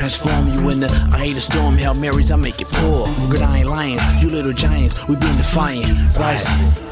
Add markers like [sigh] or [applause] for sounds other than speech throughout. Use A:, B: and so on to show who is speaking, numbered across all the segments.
A: transform you into I hate a storm. Hail Marys, I make it pour. Good, I ain't lying. You little giants, we been defiant. Rising.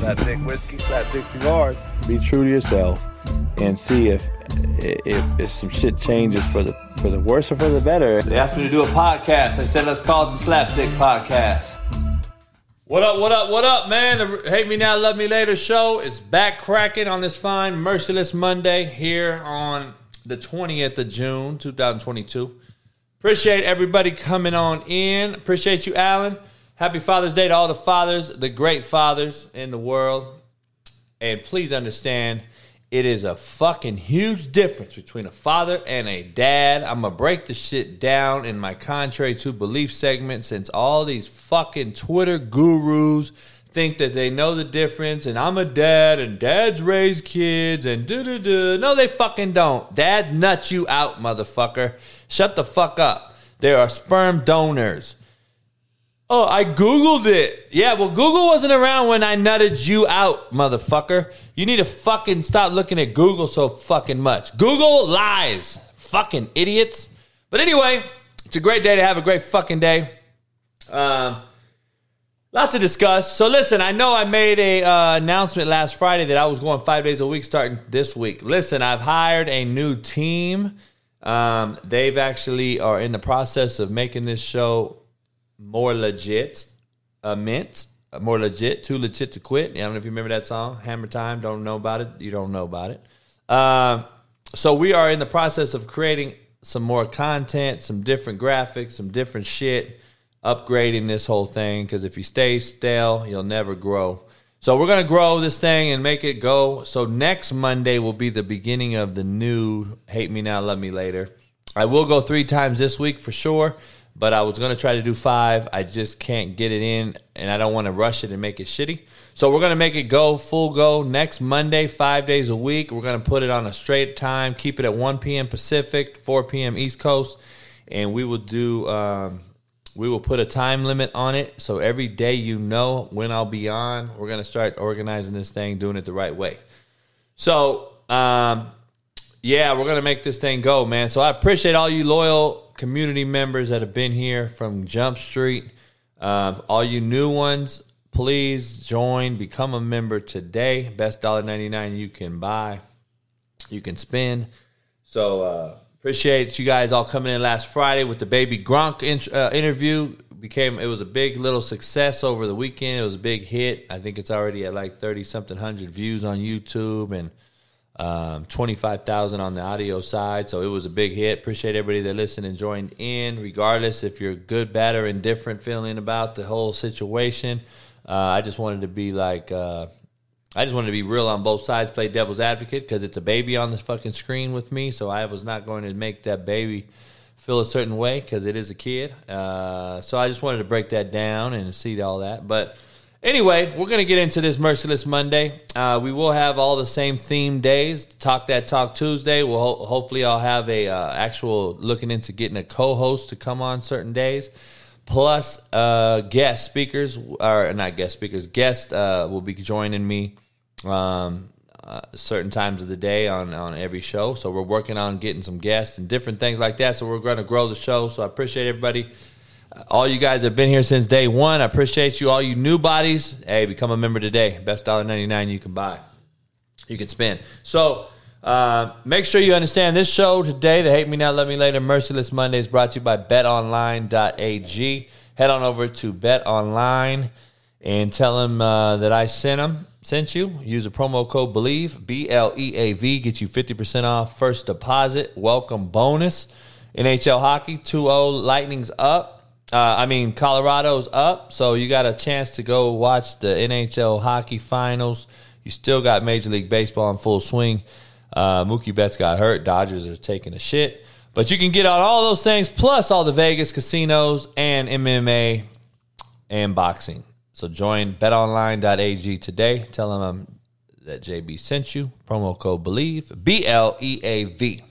B: Slapdick whiskey, slapdick cigars. Be true to yourself and see if if if some shit changes for the for the worse or for the better.
C: They asked me to do a podcast. I said, let's call it the Slapdick Podcast. What up, what up, what up, man? The Hate Me Now, Love Me Later show is back cracking on this fine, merciless Monday here on the 20th of June, 2022. Appreciate everybody coming on in. Appreciate you, Alan. Happy Father's Day to all the fathers, the great fathers in the world. And please understand, it is a fucking huge difference between a father and a dad. I'm gonna break the shit down in my contrary to belief segment since all these fucking Twitter gurus think that they know the difference and I'm a dad and dads raise kids and da da da. No, they fucking don't. Dads nut you out, motherfucker. Shut the fuck up. There are sperm donors. Oh, I Googled it. Yeah, well, Google wasn't around when I nutted you out, motherfucker. You need to fucking stop looking at Google so fucking much. Google lies. Fucking idiots. But anyway, it's a great day to have a great fucking day. Um, lot to discuss. So listen, I know I made a uh, announcement last Friday that I was going five days a week starting this week. Listen, I've hired a new team. Um, they've actually are in the process of making this show more legit, a mint, more legit, too legit to quit. I don't know if you remember that song, Hammer Time. Don't know about it. You don't know about it. Um, so we are in the process of creating some more content, some different graphics, some different shit, upgrading this whole thing. Because if you stay stale, you'll never grow. So we're gonna grow this thing and make it go. So next Monday will be the beginning of the new "Hate Me Now, Love Me Later." I will go three times this week for sure but I was gonna try to do five. I just can't get it in, and I don't want to rush it and make it shitty. So we're gonna make it go full go next Monday, five days a week. We're gonna put it on a straight time, keep it at 1 p.m. Pacific, 4 p.m. East Coast, and we will do. Um, we will put a time limit on it, so every day you know when I'll be on. We're gonna start organizing this thing, doing it the right way. So, um, yeah, we're gonna make this thing go, man. So I appreciate all you loyal community members that have been here from Jump Street. Um, all you new ones, please join, become a member today. Best dollar ninety nine you can buy, you can spend. So uh, appreciate you guys all coming in last Friday with the baby Gronk in, uh, interview. Became it was a big little success over the weekend. It was a big hit. I think it's already at like thirty something hundred views on YouTube and um, 25,000 on the audio side. So it was a big hit. Appreciate everybody that listened and joined in, regardless if you're good, bad, or indifferent feeling about the whole situation. Uh, I just wanted to be like, uh, I just wanted to be real on both sides, play devil's advocate because it's a baby on this fucking screen with me. So I was not going to make that baby feel a certain way because it is a kid. Uh, so I just wanted to break that down and see all that. But Anyway, we're going to get into this Merciless Monday. Uh, we will have all the same theme days. Talk That Talk Tuesday. We'll ho- hopefully I'll have a uh, actual looking into getting a co-host to come on certain days. Plus, uh, guest speakers or not guest speakers, guests uh, will be joining me um, uh, certain times of the day on on every show. So we're working on getting some guests and different things like that. So we're going to grow the show. So I appreciate everybody all you guys have been here since day one. I appreciate you. All you new bodies, hey, become a member today. Best dollar ninety nine you can buy, you can spend. So Uh, make sure you understand this show today, the Hate Me Now, Love Me Later Merciless Monday, is brought to you by betonline.ag. Head on over to betonline and tell them uh, that I sent them, sent you. Use a promo code BELIEVE, B L E A V, get you 50% off first deposit. Welcome bonus. NHL hockey 2 0, Lightning's up. Uh, I mean, Colorado's up, so you got a chance to go watch the NHL hockey finals. You still got Major League Baseball in full swing. Uh, Mookie Betts got hurt. Dodgers are taking a shit. But you can get on all those things, plus all the Vegas casinos and MMA and boxing. So join betonline.ag today. Tell them um, that JB sent you. Promo code BELIEVE, B L E A V.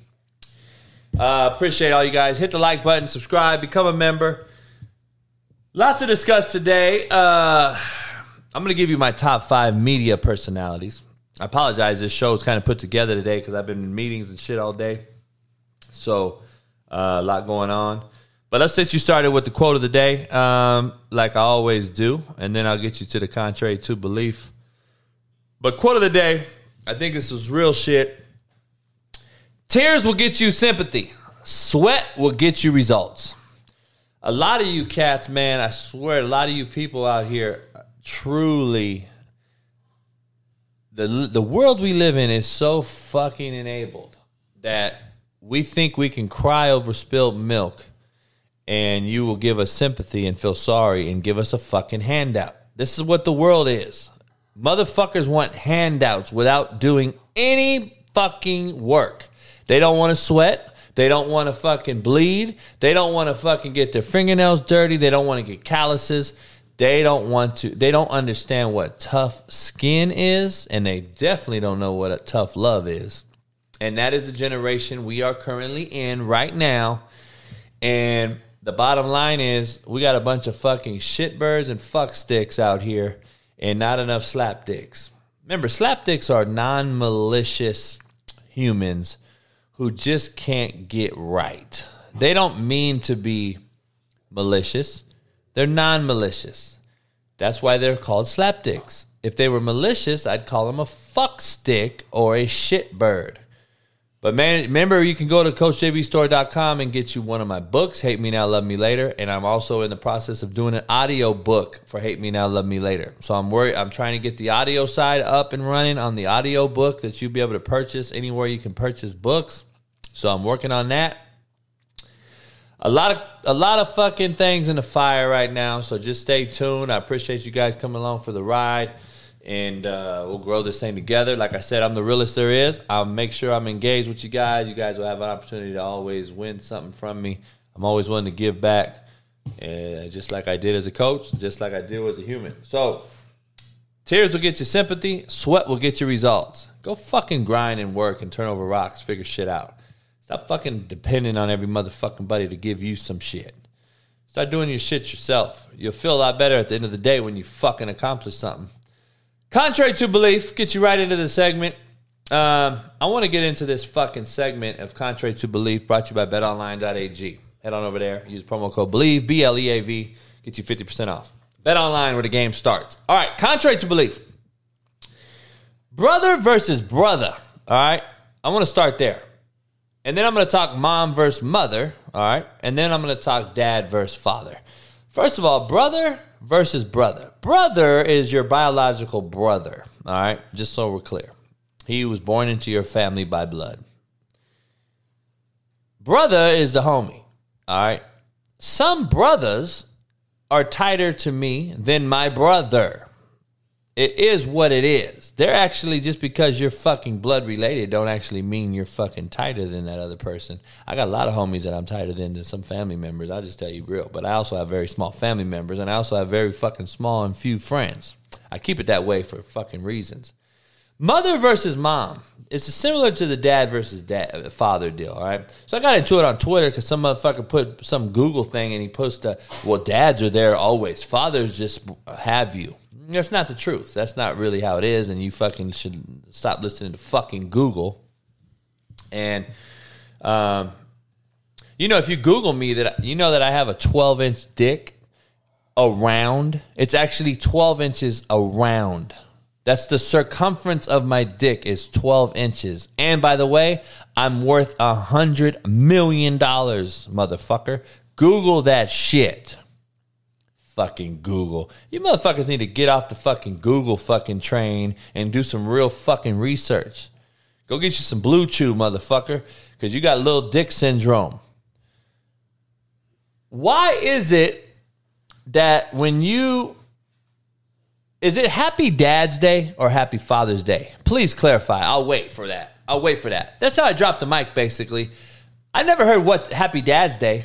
C: Uh, appreciate all you guys. Hit the like button, subscribe, become a member. Lots to discuss today. Uh, I'm going to give you my top five media personalities. I apologize. This show is kind of put together today because I've been in meetings and shit all day. So, uh, a lot going on. But let's get you started with the quote of the day, um, like I always do, and then I'll get you to the contrary to belief. But quote of the day, I think this is real shit. Tears will get you sympathy. Sweat will get you results. A lot of you cats, man, I swear, a lot of you people out here truly the the world we live in is so fucking enabled that we think we can cry over spilled milk and you will give us sympathy and feel sorry and give us a fucking handout. This is what the world is. Motherfuckers want handouts without doing any fucking work. They don't want to sweat. They don't want to fucking bleed. They don't want to fucking get their fingernails dirty. They don't want to get calluses. They don't want to, they don't understand what tough skin is, and they definitely don't know what a tough love is. And that is the generation we are currently in right now. And the bottom line is we got a bunch of fucking shitbirds and fuck sticks out here and not enough slapdicks. Remember, slapdicks are non malicious humans who just can't get right. They don't mean to be malicious, they're non malicious. That's why they're called slapdicks. If they were malicious, I'd call them a fuck stick or a shitbird. But man, remember you can go to coachjbstore.com and get you one of my books, Hate Me Now, Love Me Later, and I'm also in the process of doing an audio book for Hate Me Now, Love Me Later. So I'm worried I'm trying to get the audio side up and running on the audio book that you'll be able to purchase anywhere you can purchase books. So I'm working on that. A lot of a lot of fucking things in the fire right now, so just stay tuned. I appreciate you guys coming along for the ride and uh, we'll grow this thing together. Like I said, I'm the realest there is. I'll make sure I'm engaged with you guys. You guys will have an opportunity to always win something from me. I'm always willing to give back, uh, just like I did as a coach, just like I do as a human. So, tears will get you sympathy, sweat will get you results. Go fucking grind and work and turn over rocks, figure shit out. Stop fucking depending on every motherfucking buddy to give you some shit. Start doing your shit yourself. You'll feel a lot better at the end of the day when you fucking accomplish something. Contrary to belief, get you right into the segment. Um, I want to get into this fucking segment of Contrary to Belief brought to you by betonline.ag. Head on over there, use promo code BELIEVE, B L E A V, get you 50% off. Bet online where the game starts. All right, contrary to belief. Brother versus brother. All right, I want to start there. And then I'm going to talk mom versus mother. All right, and then I'm going to talk dad versus father. First of all, brother versus brother. Brother is your biological brother, all right? Just so we're clear. He was born into your family by blood. Brother is the homie, all right? Some brothers are tighter to me than my brother. It is what it is. They're actually just because you're fucking blood related don't actually mean you're fucking tighter than that other person. I got a lot of homies that I'm tighter than than some family members. I'll just tell you real. But I also have very small family members and I also have very fucking small and few friends. I keep it that way for fucking reasons. Mother versus mom. It's similar to the dad versus dad uh, father deal, all right? So I got into it on Twitter because some motherfucker put some Google thing and he posted, well, dads are there always. Fathers just have you. That's not the truth. That's not really how it is, and you fucking should stop listening to fucking Google. And, um, you know, if you Google me, that you know that I have a 12 inch dick around. It's actually 12 inches around. That's the circumference of my dick is 12 inches. And by the way, I'm worth a hundred million dollars, motherfucker. Google that shit. Fucking Google. You motherfuckers need to get off the fucking Google fucking train and do some real fucking research. Go get you some Blue Chew, motherfucker, because you got little dick syndrome. Why is it that when you is it Happy Dad's Day or Happy Father's Day? Please clarify. I'll wait for that. I'll wait for that. That's how I dropped the mic, basically. I never heard what Happy Dad's Day.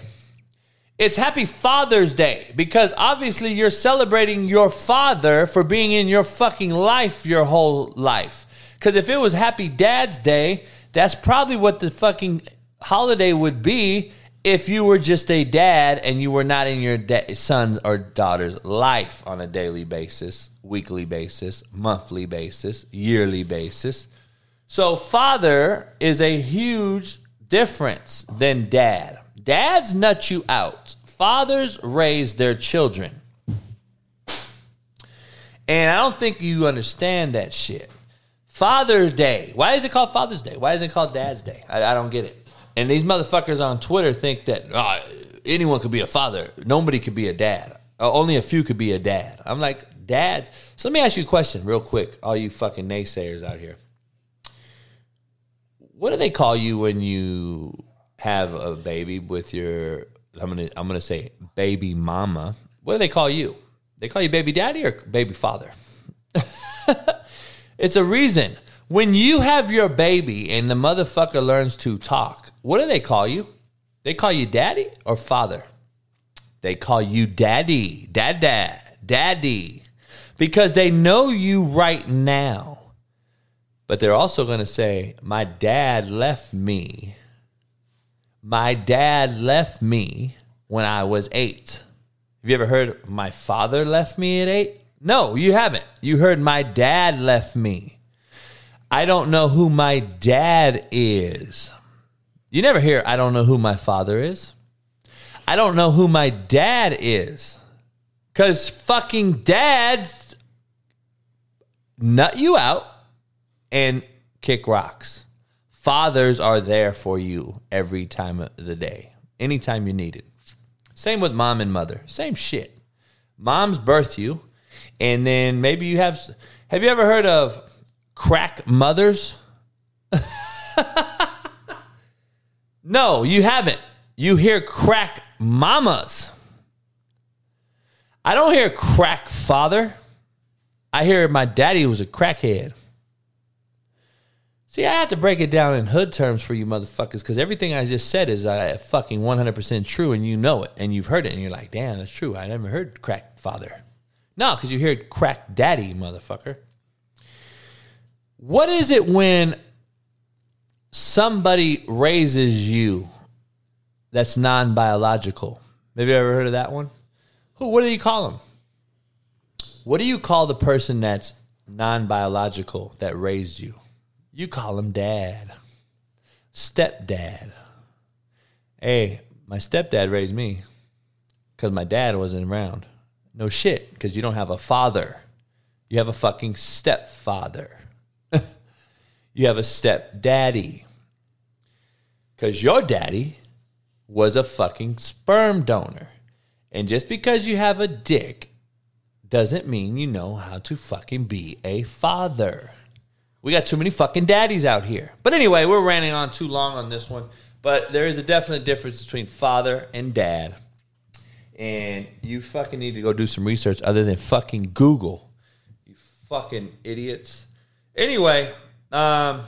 C: It's Happy Father's Day because obviously you're celebrating your father for being in your fucking life your whole life. Because if it was Happy Dad's Day, that's probably what the fucking holiday would be if you were just a dad and you were not in your da- son's or daughter's life on a daily basis, weekly basis, monthly basis, yearly basis. So, father is a huge difference than dad. Dads nut you out, fathers raise their children. And I don't think you understand that shit. Father's Day. Why is it called Father's Day? Why isn't it called Dad's Day? I, I don't get it. And these motherfuckers on Twitter think that oh, anyone could be a father. Nobody could be a dad. Uh, only a few could be a dad. I'm like, dad. So let me ask you a question real quick, all you fucking naysayers out here. What do they call you when you have a baby with your I'm gonna I'm gonna say baby mama. What do they call you? They call you baby daddy or baby father? [laughs] it's a reason. When you have your baby and the motherfucker learns to talk, what do they call you? They call you daddy or father? They call you daddy, dad, dad, daddy, because they know you right now. But they're also going to say, My dad left me. My dad left me when I was eight. Have you ever heard, My father left me at eight? No, you haven't. You heard, My dad left me. I don't know who my dad is. You never hear, I don't know who my father is. I don't know who my dad is. Because fucking dads nut you out and kick rocks. Fathers are there for you every time of the day, anytime you need it. Same with mom and mother. Same shit. Moms birth you, and then maybe you have. Have you ever heard of crack mothers? [laughs] no, you haven't. You hear crack mamas. I don't hear crack father. I hear my daddy was a crackhead. See, I have to break it down in hood terms for you motherfuckers because everything I just said is uh, fucking 100% true and you know it and you've heard it and you're like, damn, that's true. I never heard crack father. No, because you hear crack daddy, motherfucker. What is it when somebody raises you that's non biological? Maybe you ever heard of that one? Who? What do you call them? What do you call the person that's non biological that raised you? You call him dad, stepdad. Hey, my stepdad raised me because my dad wasn't around. No shit, because you don't have a father. You have a fucking stepfather. [laughs] you have a stepdaddy. Because your daddy was a fucking sperm donor. And just because you have a dick doesn't mean you know how to fucking be a father. We got too many fucking daddies out here. But anyway, we're ranting on too long on this one. But there is a definite difference between father and dad. And you fucking need to go do some research other than fucking Google. You fucking idiots. Anyway, um,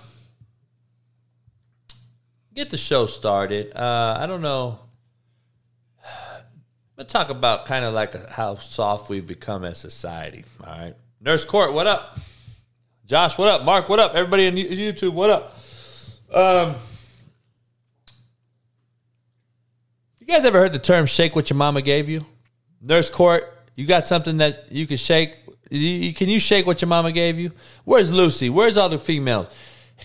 C: get the show started. Uh, I don't know. Let's talk about kind of like how soft we've become as society. All right, Nurse Court, what up? Josh, what up? Mark, what up? Everybody on YouTube, what up? Um, you guys ever heard the term "shake what your mama gave you"? Nurse Court, you got something that you can shake? Can you shake what your mama gave you? Where's Lucy? Where's all the females?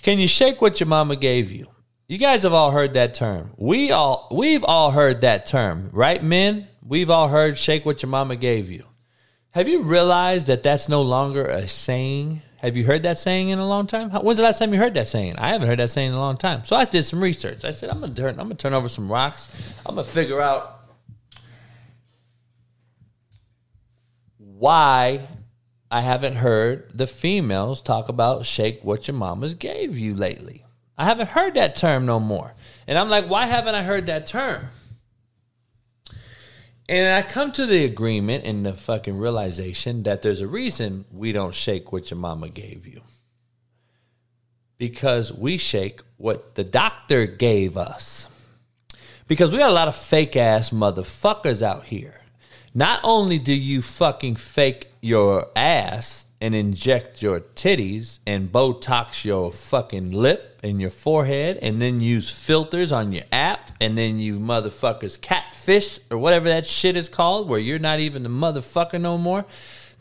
C: Can you shake what your mama gave you? You guys have all heard that term. We all we've all heard that term, right, men? We've all heard "shake what your mama gave you." Have you realized that that's no longer a saying? Have you heard that saying in a long time? When's the last time you heard that saying? I haven't heard that saying in a long time. So I did some research. I said I'm gonna turn I'm gonna turn over some rocks. I'm gonna figure out why I haven't heard the females talk about shake what your mamas gave you lately. I haven't heard that term no more. And I'm like, why haven't I heard that term? And I come to the agreement and the fucking realization that there's a reason we don't shake what your mama gave you. Because we shake what the doctor gave us. Because we got a lot of fake ass motherfuckers out here. Not only do you fucking fake your ass and inject your titties and Botox your fucking lip and your forehead and then use filters on your app and then you motherfuckers catfish or whatever that shit is called where you're not even the motherfucker no more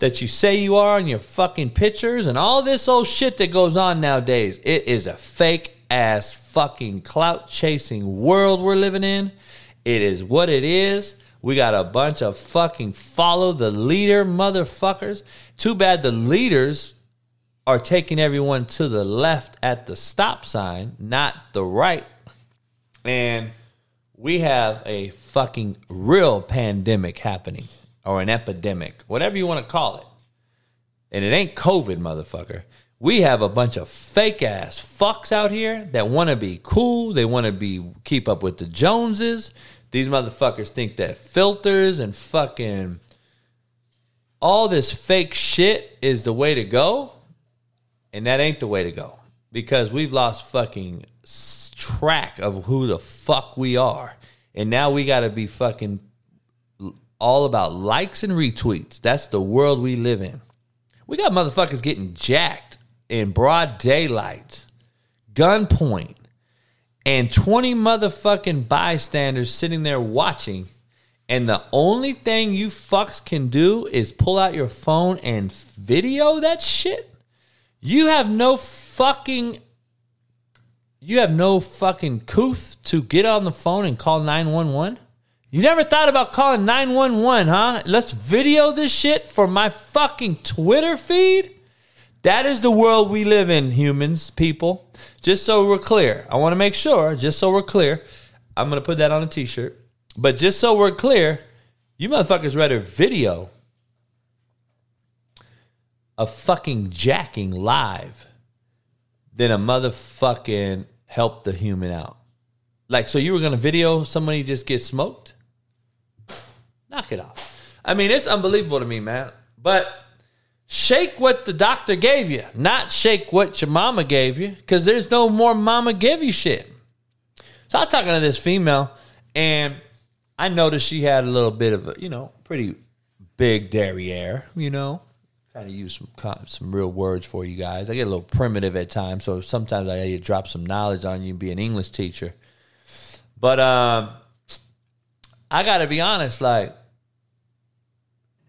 C: that you say you are on your fucking pictures and all this old shit that goes on nowadays. It is a fake ass fucking clout chasing world we're living in. It is what it is. We got a bunch of fucking follow the leader motherfuckers. Too bad the leaders are taking everyone to the left at the stop sign, not the right. And we have a fucking real pandemic happening or an epidemic, whatever you want to call it. And it ain't COVID, motherfucker. We have a bunch of fake ass fucks out here that want to be cool. They want to be keep up with the Joneses. These motherfuckers think that filters and fucking all this fake shit is the way to go. And that ain't the way to go because we've lost fucking track of who the fuck we are. And now we got to be fucking all about likes and retweets. That's the world we live in. We got motherfuckers getting jacked in broad daylight, gunpoint, and 20 motherfucking bystanders sitting there watching. And the only thing you fucks can do is pull out your phone and video that shit. You have no fucking you have no fucking couth to get on the phone and call 911? You never thought about calling 911, huh? Let's video this shit for my fucking Twitter feed? That is the world we live in, humans, people. Just so we're clear, I want to make sure, just so we're clear, I'm going to put that on a t shirt. But just so we're clear, you motherfuckers rather video a fucking jacking live than a motherfucking help the human out. Like, so you were gonna video somebody just get smoked? Knock it off. I mean, it's unbelievable to me, man. But shake what the doctor gave you, not shake what your mama gave you, because there's no more mama give you shit. So I was talking to this female, and I noticed she had a little bit of a, you know, pretty big derriere, you know. Trying to use some some real words for you guys. I get a little primitive at times, so sometimes I to drop some knowledge on you and be an English teacher. But um, I got to be honest, like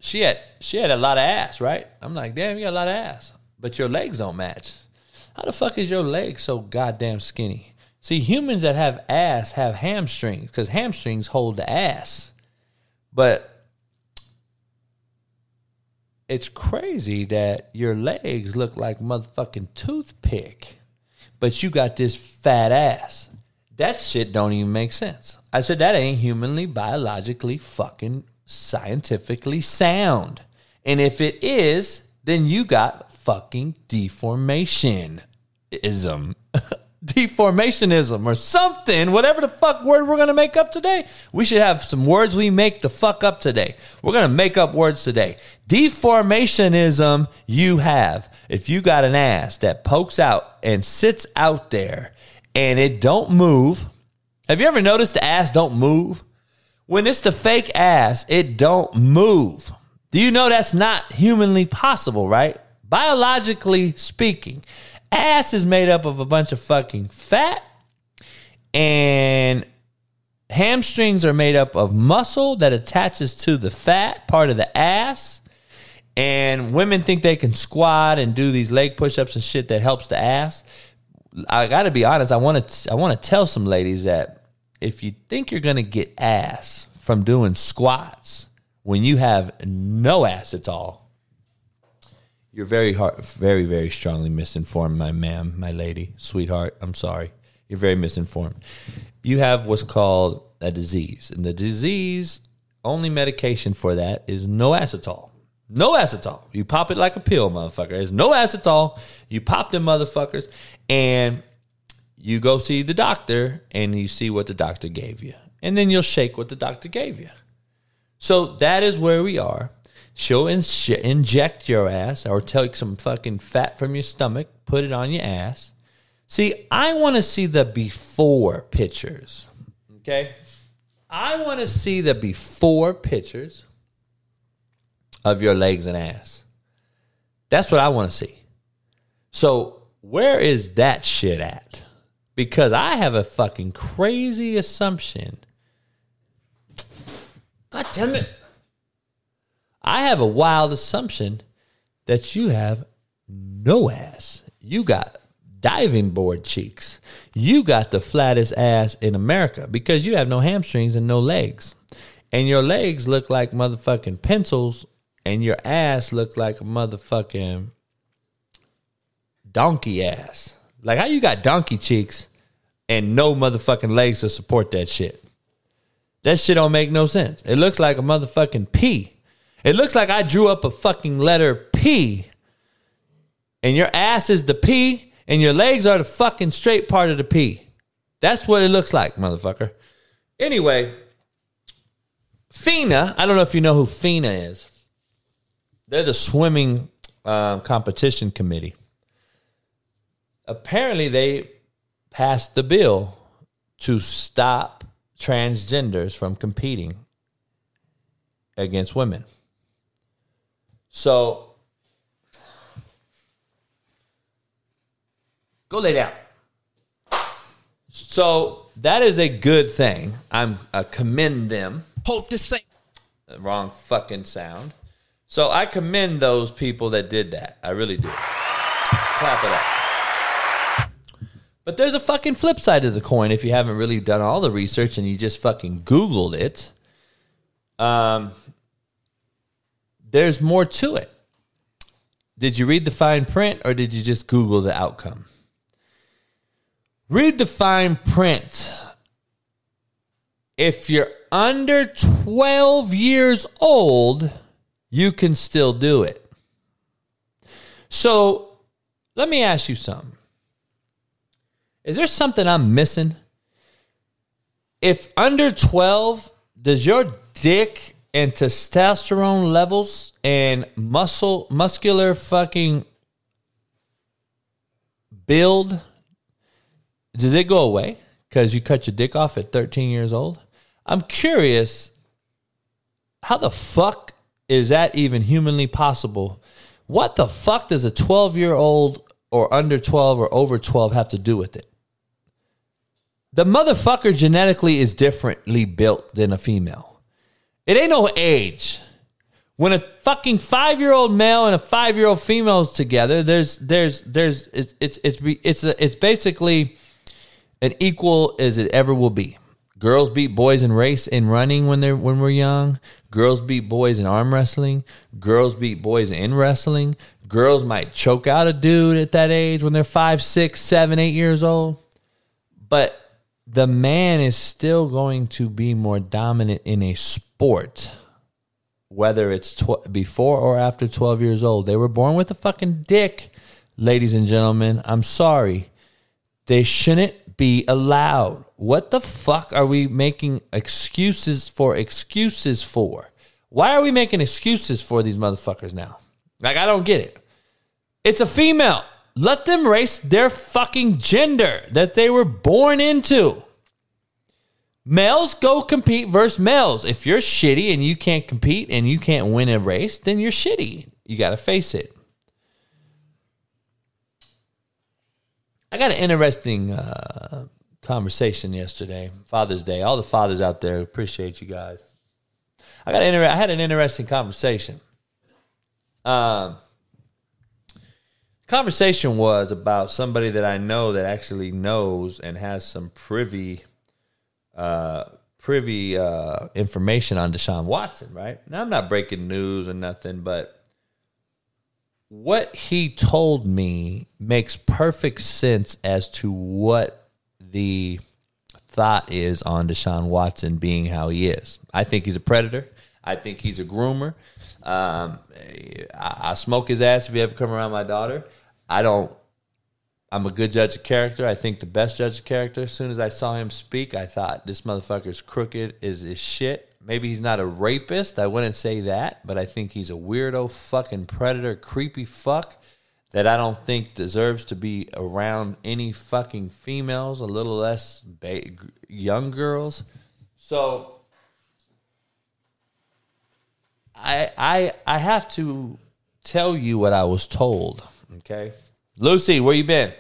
C: she had she had a lot of ass, right? I'm like, damn, you got a lot of ass, but your legs don't match. How the fuck is your leg so goddamn skinny? See, humans that have ass have hamstrings because hamstrings hold the ass, but it's crazy that your legs look like motherfucking toothpick, but you got this fat ass. That shit don't even make sense. I said that ain't humanly, biologically, fucking scientifically sound. And if it is, then you got fucking deformationism. [laughs] Deformationism or something, whatever the fuck word we're gonna make up today. We should have some words we make the fuck up today. We're gonna make up words today. Deformationism you have. If you got an ass that pokes out and sits out there and it don't move. Have you ever noticed the ass don't move? When it's the fake ass, it don't move. Do you know that's not humanly possible, right? Biologically speaking, ass is made up of a bunch of fucking fat and hamstrings are made up of muscle that attaches to the fat part of the ass. And women think they can squat and do these leg push-ups and shit that helps the ass. I got to be honest. I want to. I want to tell some ladies that if you think you're gonna get ass from doing squats when you have no ass at all, You're very hard, very, very strongly misinformed, my ma'am, my lady, sweetheart. I'm sorry. You're very misinformed. You have what's called a disease, and the disease only medication for that is no acetol. No acetol. You pop it like a pill, motherfucker. There's no acetol. You pop them motherfuckers, and you go see the doctor, and you see what the doctor gave you, and then you'll shake what the doctor gave you. So that is where we are. She'll in- inject your ass or take some fucking fat from your stomach, put it on your ass. See, I want to see the before pictures. Okay? I want to see the before pictures of your legs and ass. That's what I want to see. So, where is that shit at? Because I have a fucking crazy assumption. God damn it. I have a wild assumption that you have no ass. You got diving board cheeks. You got the flattest ass in America because you have no hamstrings and no legs. And your legs look like motherfucking pencils and your ass look like a motherfucking donkey ass. Like how you got donkey cheeks and no motherfucking legs to support that shit. That shit don't make no sense. It looks like a motherfucking P. It looks like I drew up a fucking letter P. And your ass is the P and your legs are the fucking straight part of the P. That's what it looks like, motherfucker. Anyway, FINA, I don't know if you know who FINA is. They're the swimming um, competition committee. Apparently, they passed the bill to stop transgenders from competing against women. So, go lay down. So that is a good thing. I'm I commend them.
A: Hope the same.
C: Wrong fucking sound. So I commend those people that did that. I really do. Clap it up. But there's a fucking flip side to the coin if you haven't really done all the research and you just fucking Googled it. Um, there's more to it. Did you read the fine print or did you just Google the outcome? Read the fine print. If you're under 12 years old, you can still do it. So let me ask you something. Is there something I'm missing? If under 12, does your dick and testosterone levels and muscle muscular fucking build does it go away because you cut your dick off at 13 years old? I'm curious how the fuck is that even humanly possible? What the fuck does a 12 year old or under 12 or over 12 have to do with it? The motherfucker genetically is differently built than a female. It ain't no age. When a fucking five year old male and a five year old female is together, there's there's there's it's it's it's it's, it's basically an equal as it ever will be. Girls beat boys in race in running when they're when we're young. Girls beat boys in arm wrestling. Girls beat boys in wrestling. Girls might choke out a dude at that age when they're five, six, seven, eight years old. But the man is still going to be more dominant in a sport, whether it's tw- before or after 12 years old. They were born with a fucking dick, ladies and gentlemen. I'm sorry. They shouldn't be allowed. What the fuck are we making excuses for excuses for? Why are we making excuses for these motherfuckers now? Like, I don't get it. It's a female. Let them race their fucking gender that they were born into. Males go compete versus males. If you're shitty and you can't compete and you can't win a race, then you're shitty. You got to face it. I got an interesting uh, conversation yesterday, Father's Day. All the fathers out there appreciate you guys. I got inter- I had an interesting conversation. Um, conversation was about somebody that I know that actually knows and has some privy uh, privy uh, information on Deshaun Watson. Right now, I'm not breaking news or nothing, but what he told me makes perfect sense as to what the thought is on Deshaun Watson being how he is. I think he's a predator. I think he's a groomer. Um, I, I smoke his ass if he ever come around my daughter. I don't. I'm a good judge of character. I think the best judge of character. As soon as I saw him speak, I thought this motherfucker's crooked is is shit. Maybe he's not a rapist. I wouldn't say that, but I think he's a weirdo, fucking predator, creepy fuck that I don't think deserves to be around any fucking females, a little less ba- young girls. So I I I have to tell you what I was told, okay? Lucy, where you been?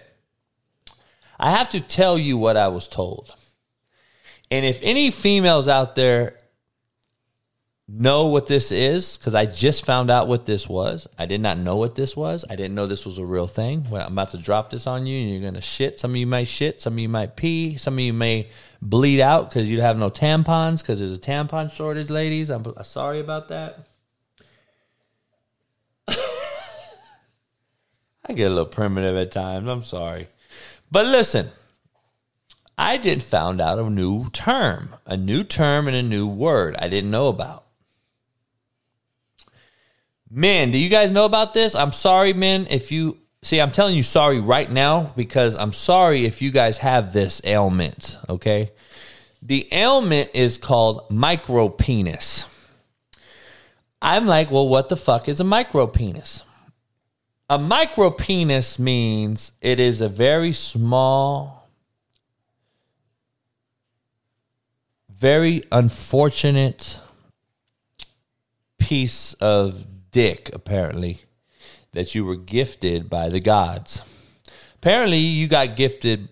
C: I have to tell you what I was told. And if any females out there know what this is because I just found out what this was. I did not know what this was. I didn't know this was a real thing. Well, I'm about to drop this on you and you're going to shit. Some of you might shit. Some of you might pee. Some of you may bleed out because you have no tampons because there's a tampon shortage, ladies. I'm sorry about that. I get a little primitive at times. I'm sorry. But listen, I did found out a new term, a new term and a new word I didn't know about. Men, do you guys know about this? I'm sorry, men, if you see, I'm telling you sorry right now because I'm sorry if you guys have this ailment, okay? The ailment is called micropenis. I'm like, well, what the fuck is a micropenis? A micro penis means it is a very small, very unfortunate piece of dick, apparently, that you were gifted by the gods. Apparently, you got gifted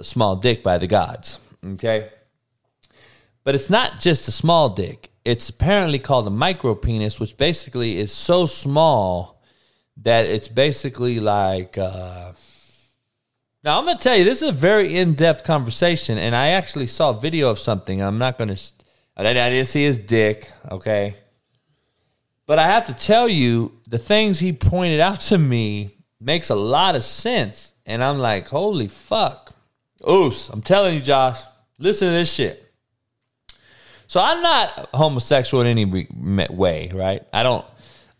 C: a small dick by the gods, okay? But it's not just a small dick. It's apparently called a micro penis, which basically is so small that it's basically like. Uh... Now, I'm going to tell you, this is a very in depth conversation, and I actually saw a video of something. I'm not going to. I didn't see his dick, okay? But I have to tell you, the things he pointed out to me makes a lot of sense. And I'm like, holy fuck. Oos, I'm telling you, Josh, listen to this shit. So I'm not homosexual in any way, right? I don't.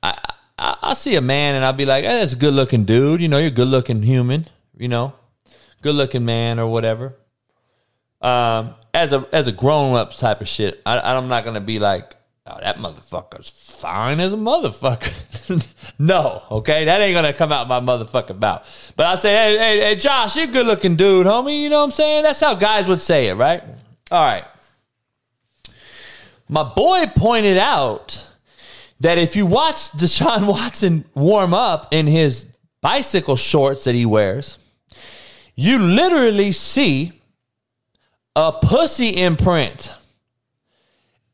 C: I, I I see a man and I'll be like, hey, that's a good looking dude. You know, you're a good looking human. You know, good looking man or whatever. Um, as a as a grown up type of shit, I, I'm not gonna be like, oh, that motherfucker's fine as a motherfucker. [laughs] no, okay, that ain't gonna come out my motherfucking mouth. But I say, hey, hey, hey, Josh, you're a good looking dude, homie. You know what I'm saying? That's how guys would say it, right? All right. My boy pointed out that if you watch Deshaun [laughs] Watson warm up in his bicycle shorts that he wears, you literally see a pussy imprint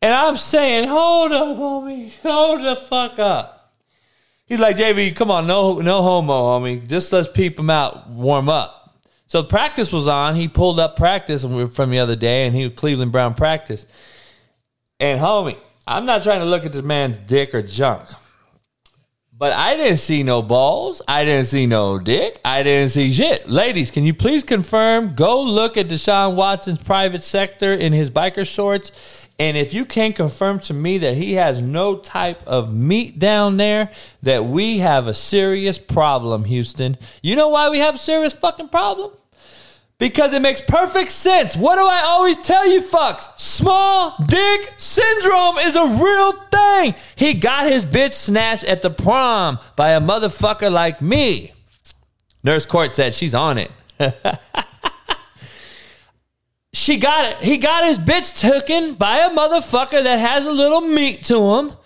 C: and I'm saying, hold up, homie. Hold the fuck up. He's like, JB, come on, no, no homo, homie. Just let's peep him out, warm up. So practice was on. He pulled up practice from the other day, and he was Cleveland Brown practice. And homie, I'm not trying to look at this man's dick or junk. But I didn't see no balls. I didn't see no dick. I didn't see shit. Ladies, can you please confirm? Go look at Deshaun Watson's private sector in his biker shorts and if you can confirm to me that he has no type of meat down there, that we have a serious problem, Houston. You know why we have a serious fucking problem? Because it makes perfect sense. What do I always tell you fucks? Small dick syndrome is a real thing. He got his bitch snatched at the prom by a motherfucker like me. Nurse Court said she's on it. [laughs] she got it. He got his bitch taken by a motherfucker that has a little meat to him.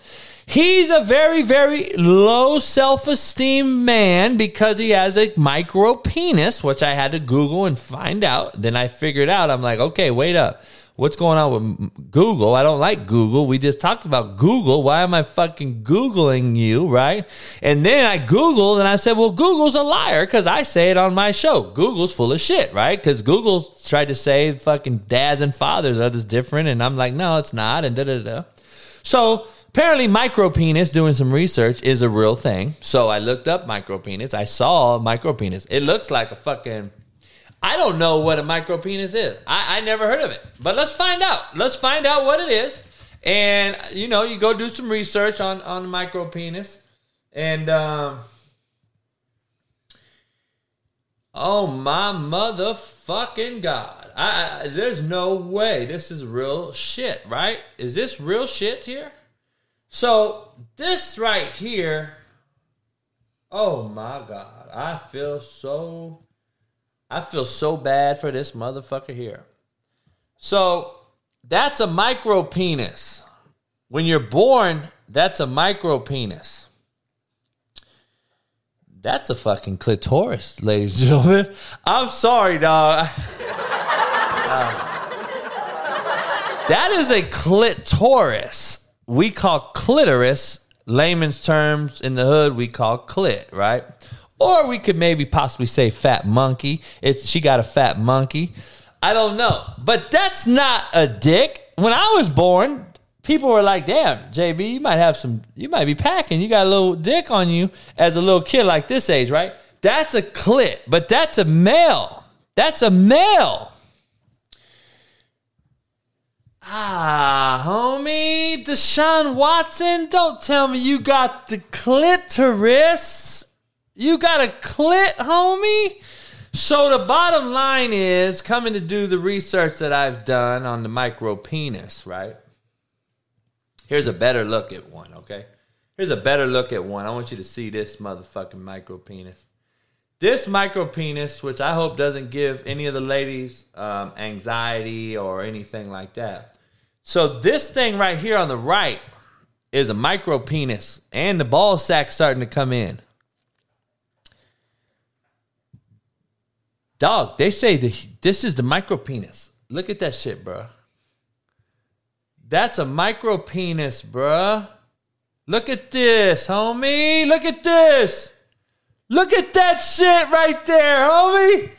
C: He's a very, very low self esteem man because he has a micro penis, which I had to Google and find out. Then I figured out, I'm like, okay, wait up what's going on with Google? I don't like Google. We just talked about Google. Why am I fucking Googling you, right? And then I Googled and I said, well, Google's a liar because I say it on my show. Google's full of shit, right? Because Google tried to say fucking dads and fathers are just different. And I'm like, no, it's not. And da da da. So apparently, micro penis, doing some research, is a real thing. So I looked up micro penis. I saw micro penis. It looks like a fucking. I don't know what a micro penis is. I, I never heard of it. But let's find out. Let's find out what it is. And, you know, you go do some research on, on the micro penis. And, um, Oh my motherfucking god! I, I, there's no way this is real shit, right? Is this real shit here? So this right here. Oh my god! I feel so. I feel so bad for this motherfucker here. So that's a micro penis. When you're born, that's a micro penis. That's a fucking clitoris, ladies and gentlemen. I'm sorry, dog. Uh, [laughs] that is a clitoris. We call clitoris, layman's terms in the hood, we call clit, right? Or we could maybe possibly say fat monkey. It's she got a fat monkey. I don't know. But that's not a dick. When I was born, people were like, damn, JB, you might have some, you might be packing. You got a little dick on you as a little kid like this age, right? That's a clit, but that's a male. That's a male. Ah, homie, Deshaun Watson, don't tell me you got the clitoris. You got a clit, homie. So the bottom line is coming to do the research that I've done on the micro penis, right? Here's a better look at one, okay? Here's a better look at one. I want you to see this motherfucking micro penis. This micro penis, which I hope doesn't give any of the ladies um, anxiety or anything like that. So this thing right here on the right is a micro penis, and the ball sack starting to come in. Dog, they say the, this is the micro penis. Look at that shit, bro. That's a micro penis, bruh. Look at this, homie. Look at this. Look at that shit right there, homie.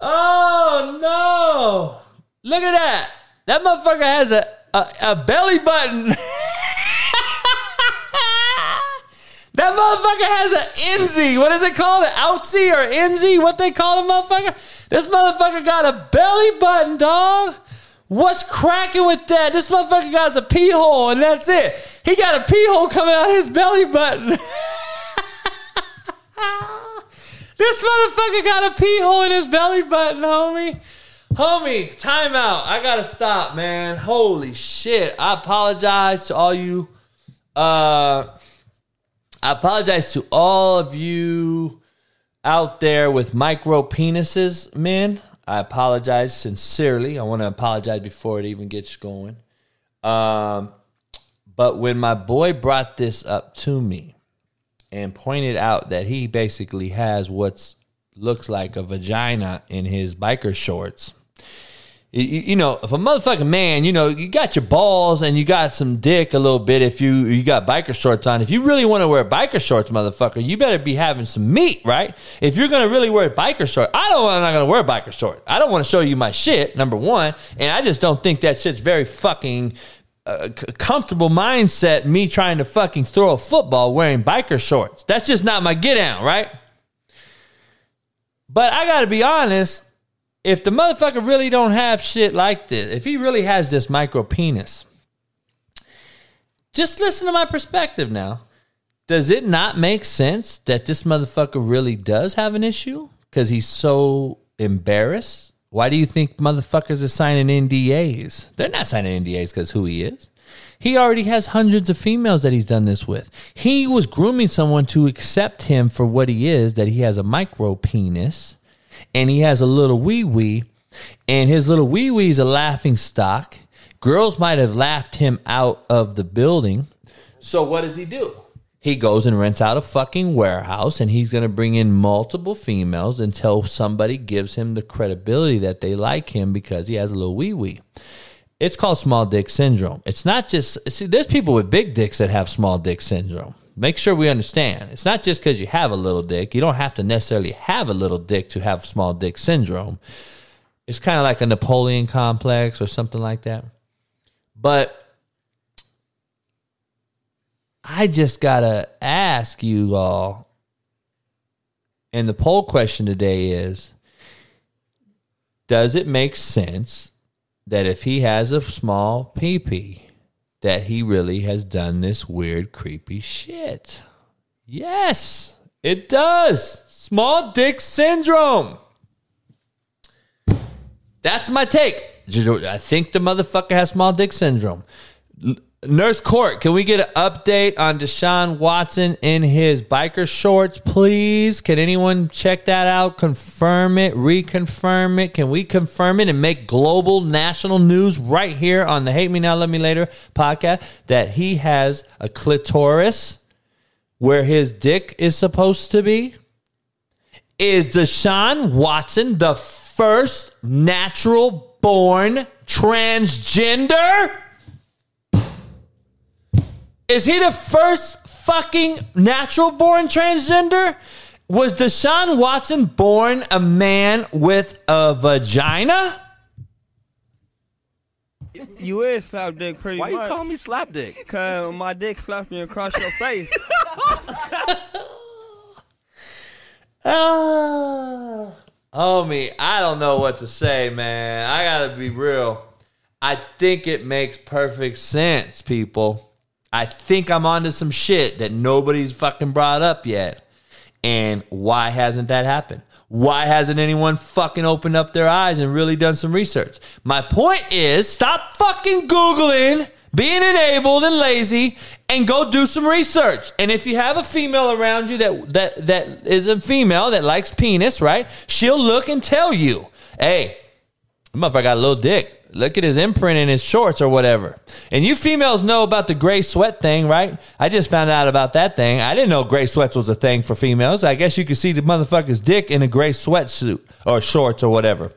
C: Oh no. Look at that. That motherfucker has a, a, a belly button. [laughs] That motherfucker has an Enzy. What is it called? An outsy or Enzy? What they call the motherfucker? This motherfucker got a belly button, dog. What's cracking with that? This motherfucker got a pee hole and that's it. He got a pee hole coming out of his belly button. [laughs] this motherfucker got a pee hole in his belly button, homie. Homie, timeout. I gotta stop, man. Holy shit. I apologize to all you. Uh, I apologize to all of you out there with micro penises, man. I apologize sincerely. I want to apologize before it even gets going. Um, but when my boy brought this up to me and pointed out that he basically has what looks like a vagina in his biker shorts, you, you, know, if a motherfucking man, you know, you got your balls and you got some dick a little bit. If you you got biker shorts on, if you really want to wear biker shorts, motherfucker, you better be having some meat, right? If you're gonna really wear biker shorts, I don't. Want I'm not gonna wear biker shorts. I don't want to show you my shit. Number one, and I just don't think that shit's very fucking uh, comfortable mindset. Me trying to fucking throw a football wearing biker shorts. That's just not my get out, right? But I got to be honest if the motherfucker really don't have shit like this, if he really has this micro penis, just listen to my perspective now. Does it not make sense that this motherfucker really does have an issue because he's so embarrassed? Why do you think motherfuckers are signing NDAs? They're not signing NDAs because who he is. He already has hundreds of females that he's done this with. He was grooming someone to accept him for what he is, that he has a micro penis and he has a little wee wee, and his little wee wee is a laughing stock. Girls might have laughed him out of the building. So what does he do? He goes and rents out a fucking warehouse and he's going to bring in multiple females until somebody gives him the credibility that they like him because he has a little wee wee. It's called small dick syndrome. It's not just, see, there's people with big dicks that have small dick syndrome make sure we understand. It's not just because you have a little dick. You don't have to necessarily have a little dick to have small dick syndrome. It's kind of like a Napoleon complex or something like that. But I just gotta ask you all. And the poll question today is Does it make sense that if he has a small PP, that he really has done this weird, creepy shit? Yes, it does. Small dick syndrome. That's my take. I think the motherfucker has small dick syndrome. Nurse Court, can we get an update on Deshaun Watson in his biker shorts, please? Can anyone check that out? Confirm it, reconfirm it. Can we confirm it and make global national news right here on the Hate Me Now, Love Me Later podcast that he has a clitoris where his dick is supposed to be? Is Deshaun Watson the first natural born transgender? Is he the first fucking natural born transgender? Was Deshaun Watson born a man with a vagina?
D: You is slap dick pretty
E: Why you call me slap dick?
D: Cause my dick slapped me across your face. [laughs]
C: Ah. oh, Homie, I don't know what to say, man. I gotta be real. I think it makes perfect sense, people. I think I'm onto some shit that nobody's fucking brought up yet. And why hasn't that happened? Why hasn't anyone fucking opened up their eyes and really done some research? My point is stop fucking Googling, being enabled and lazy, and go do some research. And if you have a female around you that that that is a female that likes penis, right? She'll look and tell you, hey, motherfucker got a little dick. Look at his imprint in his shorts or whatever. And you females know about the gray sweat thing, right? I just found out about that thing. I didn't know gray sweats was a thing for females. I guess you could see the motherfucker's dick in a gray sweatsuit or shorts or whatever.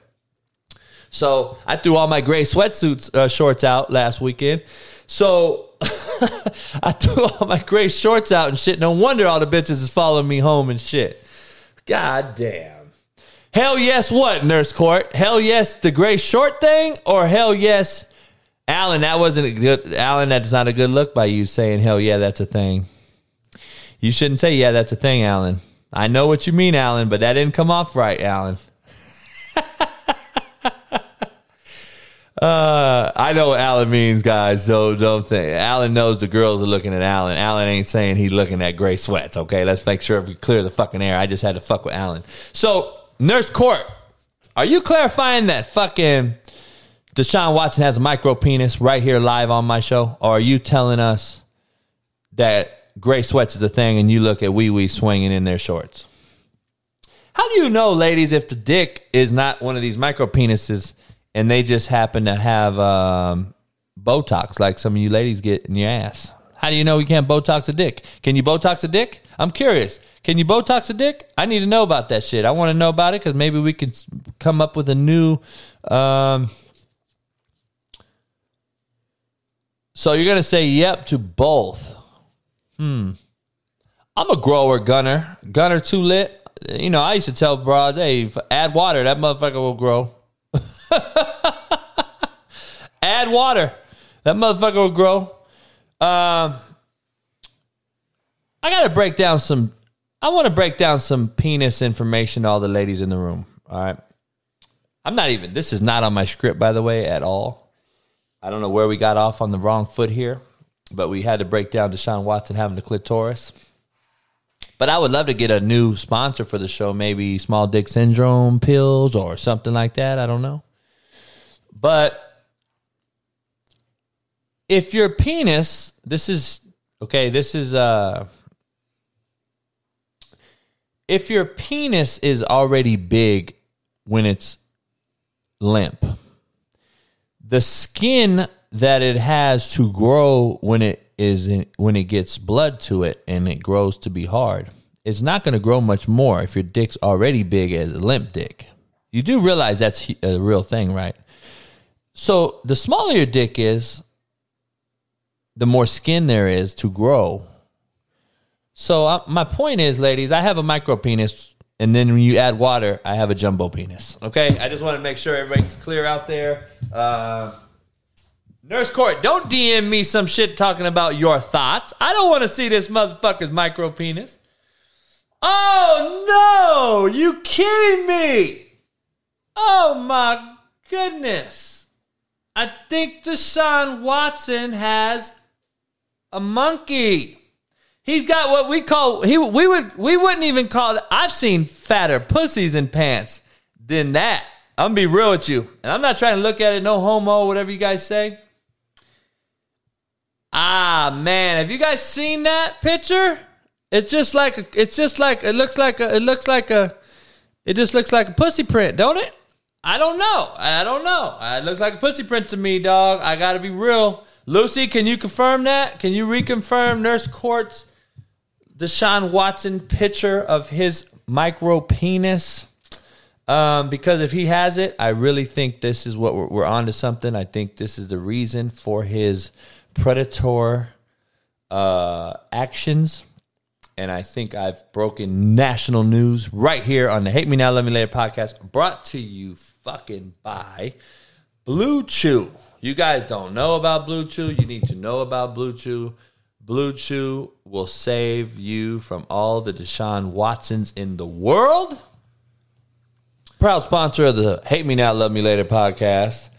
C: So I threw all my gray sweatsuits uh, shorts out last weekend. So [laughs] I threw all my gray shorts out and shit. No wonder all the bitches is following me home and shit. God damn. Hell yes, what, Nurse Court? Hell yes, the gray short thing? Or hell yes, Alan, that wasn't a good, Alan, that's not a good look by you saying hell yeah, that's a thing. You shouldn't say yeah, that's a thing, Alan. I know what you mean, Alan, but that didn't come off right, Alan. [laughs] Uh, I know what Alan means, guys. So don't think Alan knows the girls are looking at Alan. Alan ain't saying he looking at gray sweats. Okay, let's make sure we clear the fucking air. I just had to fuck with Alan. So, Nurse Court, are you clarifying that fucking Deshaun Watson has a micro penis right here live on my show, or are you telling us that gray sweats is a thing and you look at wee wee swinging in their shorts? How do you know, ladies, if the dick is not one of these micro penises and they just happen to have um, Botox like some of you ladies get in your ass? How do you know you can't Botox a dick? Can you Botox a dick? I'm curious. Can you Botox a dick? I need to know about that shit. I want to know about it because maybe we can come up with a new. Um, so you're gonna say yep to both? Hmm. I'm a grower, gunner. Gunner too lit. You know, I used to tell broads, hey, add water, that motherfucker will grow. [laughs] add water, that motherfucker will grow. Um, I got to break down some. I want to break down some penis information to all the ladies in the room. All right. I'm not even. This is not on my script, by the way, at all. I don't know where we got off on the wrong foot here, but we had to break down Deshaun Watson having the clitoris. But I would love to get a new sponsor for the show, maybe Small Dick Syndrome pills or something like that. I don't know. But if your penis, this is okay, this is uh if your penis is already big when it's limp, the skin that it has to grow when it is in, when it gets blood to it and it grows to be hard, it's not going to grow much more if your dick's already big as a limp dick. You do realize that's a real thing, right? So the smaller your dick is, the more skin there is to grow. So uh, my point is, ladies, I have a micro penis, and then when you add water, I have a jumbo penis. Okay, I just want to make sure everybody's clear out there. Uh, Nurse Court, don't DM me some shit talking about your thoughts. I don't want to see this motherfucker's micro penis. Oh no! You kidding me? Oh my goodness. I think Deshaun Watson has a monkey. He's got what we call he we would we wouldn't even call it I've seen fatter pussies in pants than that. I'm gonna be real with you. And I'm not trying to look at it, no homo, whatever you guys say. Ah man, have you guys seen that picture? It's just like it's just like it looks like a it looks like a it just looks like a pussy print, don't it? I don't know. I don't know. It looks like a pussy print to me, dog. I gotta be real. Lucy, can you confirm that? Can you reconfirm Nurse Court's Deshaun Watson picture of his micro penis? Um, because if he has it, I really think this is what we're, we're on to something. I think this is the reason for his predator uh, actions. And I think I've broken national news right here on the Hate Me Now, Love Me Later podcast, brought to you fucking by Blue Chew. You guys don't know about Blue Chew. You need to know about Blue Chew. Blue Chew will save you from all the Deshaun Watsons in the world. Proud sponsor of the Hate Me Now, Love Me Later podcast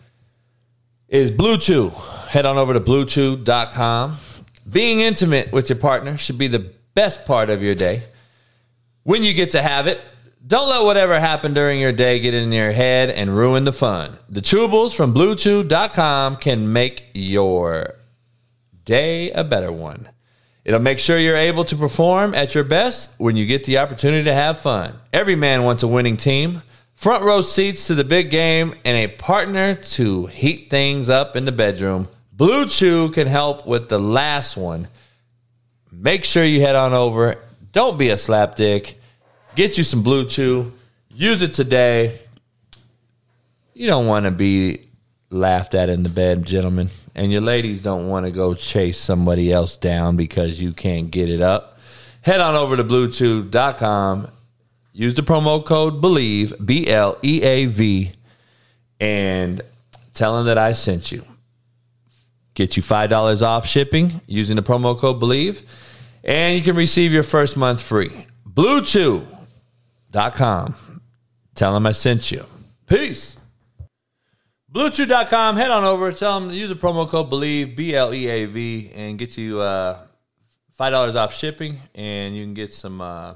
C: is Blue Chew. Head on over to bluechew.com. Being intimate with your partner should be the best part of your day. When you get to have it, don't let whatever happened during your day get in your head and ruin the fun. The chewables from bluechew.com can make your day a better one. It'll make sure you're able to perform at your best when you get the opportunity to have fun. Every man wants a winning team, front row seats to the big game, and a partner to heat things up in the bedroom. Blue Chew can help with the last one. Make sure you head on over. Don't be a slapdick. Get you some Blue Chew. Use it today. You don't want to be laughed at in the bed, gentlemen. And your ladies don't want to go chase somebody else down because you can't get it up. Head on over to bluechew.com. Use the promo code BLEAV, B L E A V, and tell them that I sent you. Get you $5 off shipping using the promo code BLEAV, and you can receive your first month free. BlueChew.com. Tell them I sent you. Peace. BlueChew.com. Head on over. Tell them use the promo code BLEAV, B L E A V, and get you uh, $5 off shipping, and you can get some, uh,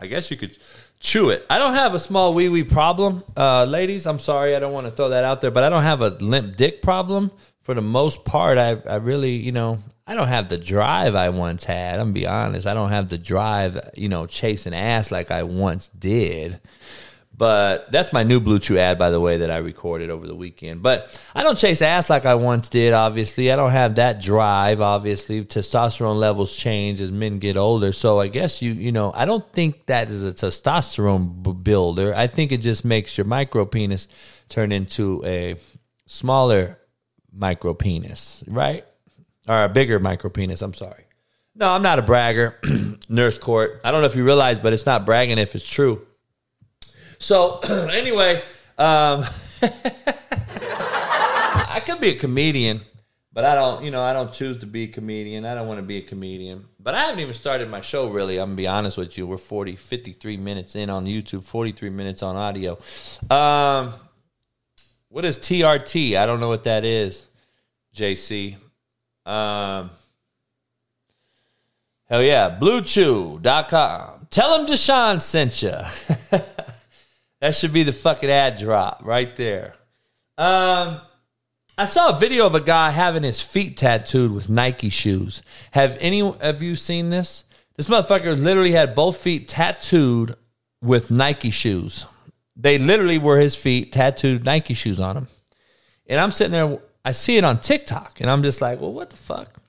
C: I guess you could chew it. I don't have a small wee wee problem, uh, ladies. I'm sorry. I don't want to throw that out there, but I don't have a limp dick problem. For the most part, I, I really, you know, I don't have the drive I once had. I'm gonna be honest. I don't have the drive, you know, chasing ass like I once did. But that's my new Blue Chew ad, by the way, that I recorded over the weekend. But I don't chase ass like I once did, obviously. I don't have that drive, obviously. Testosterone levels change as men get older. So I guess you, you know, I don't think that is a testosterone builder. I think it just makes your micro penis turn into a smaller micro penis, right? Or a bigger micro penis, I'm sorry. No, I'm not a bragger, [clears throat] nurse court. I don't know if you realize, but it's not bragging if it's true. So [clears throat] anyway, um, [laughs] I could be a comedian, but I don't. You know, I don't choose to be a comedian. I don't want to be a comedian. But I haven't even started my show really. I'm gonna be honest with you. We're 40, 53 minutes in on YouTube, 43 minutes on audio. Um, what is TRT? I don't know what that is. JC. Um, hell yeah, BlueChew.com. Tell them Deshaun sent you. [laughs] That should be the fucking ad drop right there. Um, I saw a video of a guy having his feet tattooed with Nike shoes. Have any of you seen this? This motherfucker literally had both feet tattooed with Nike shoes. They literally were his feet tattooed Nike shoes on him. And I'm sitting there, I see it on TikTok, and I'm just like, well, what the fuck?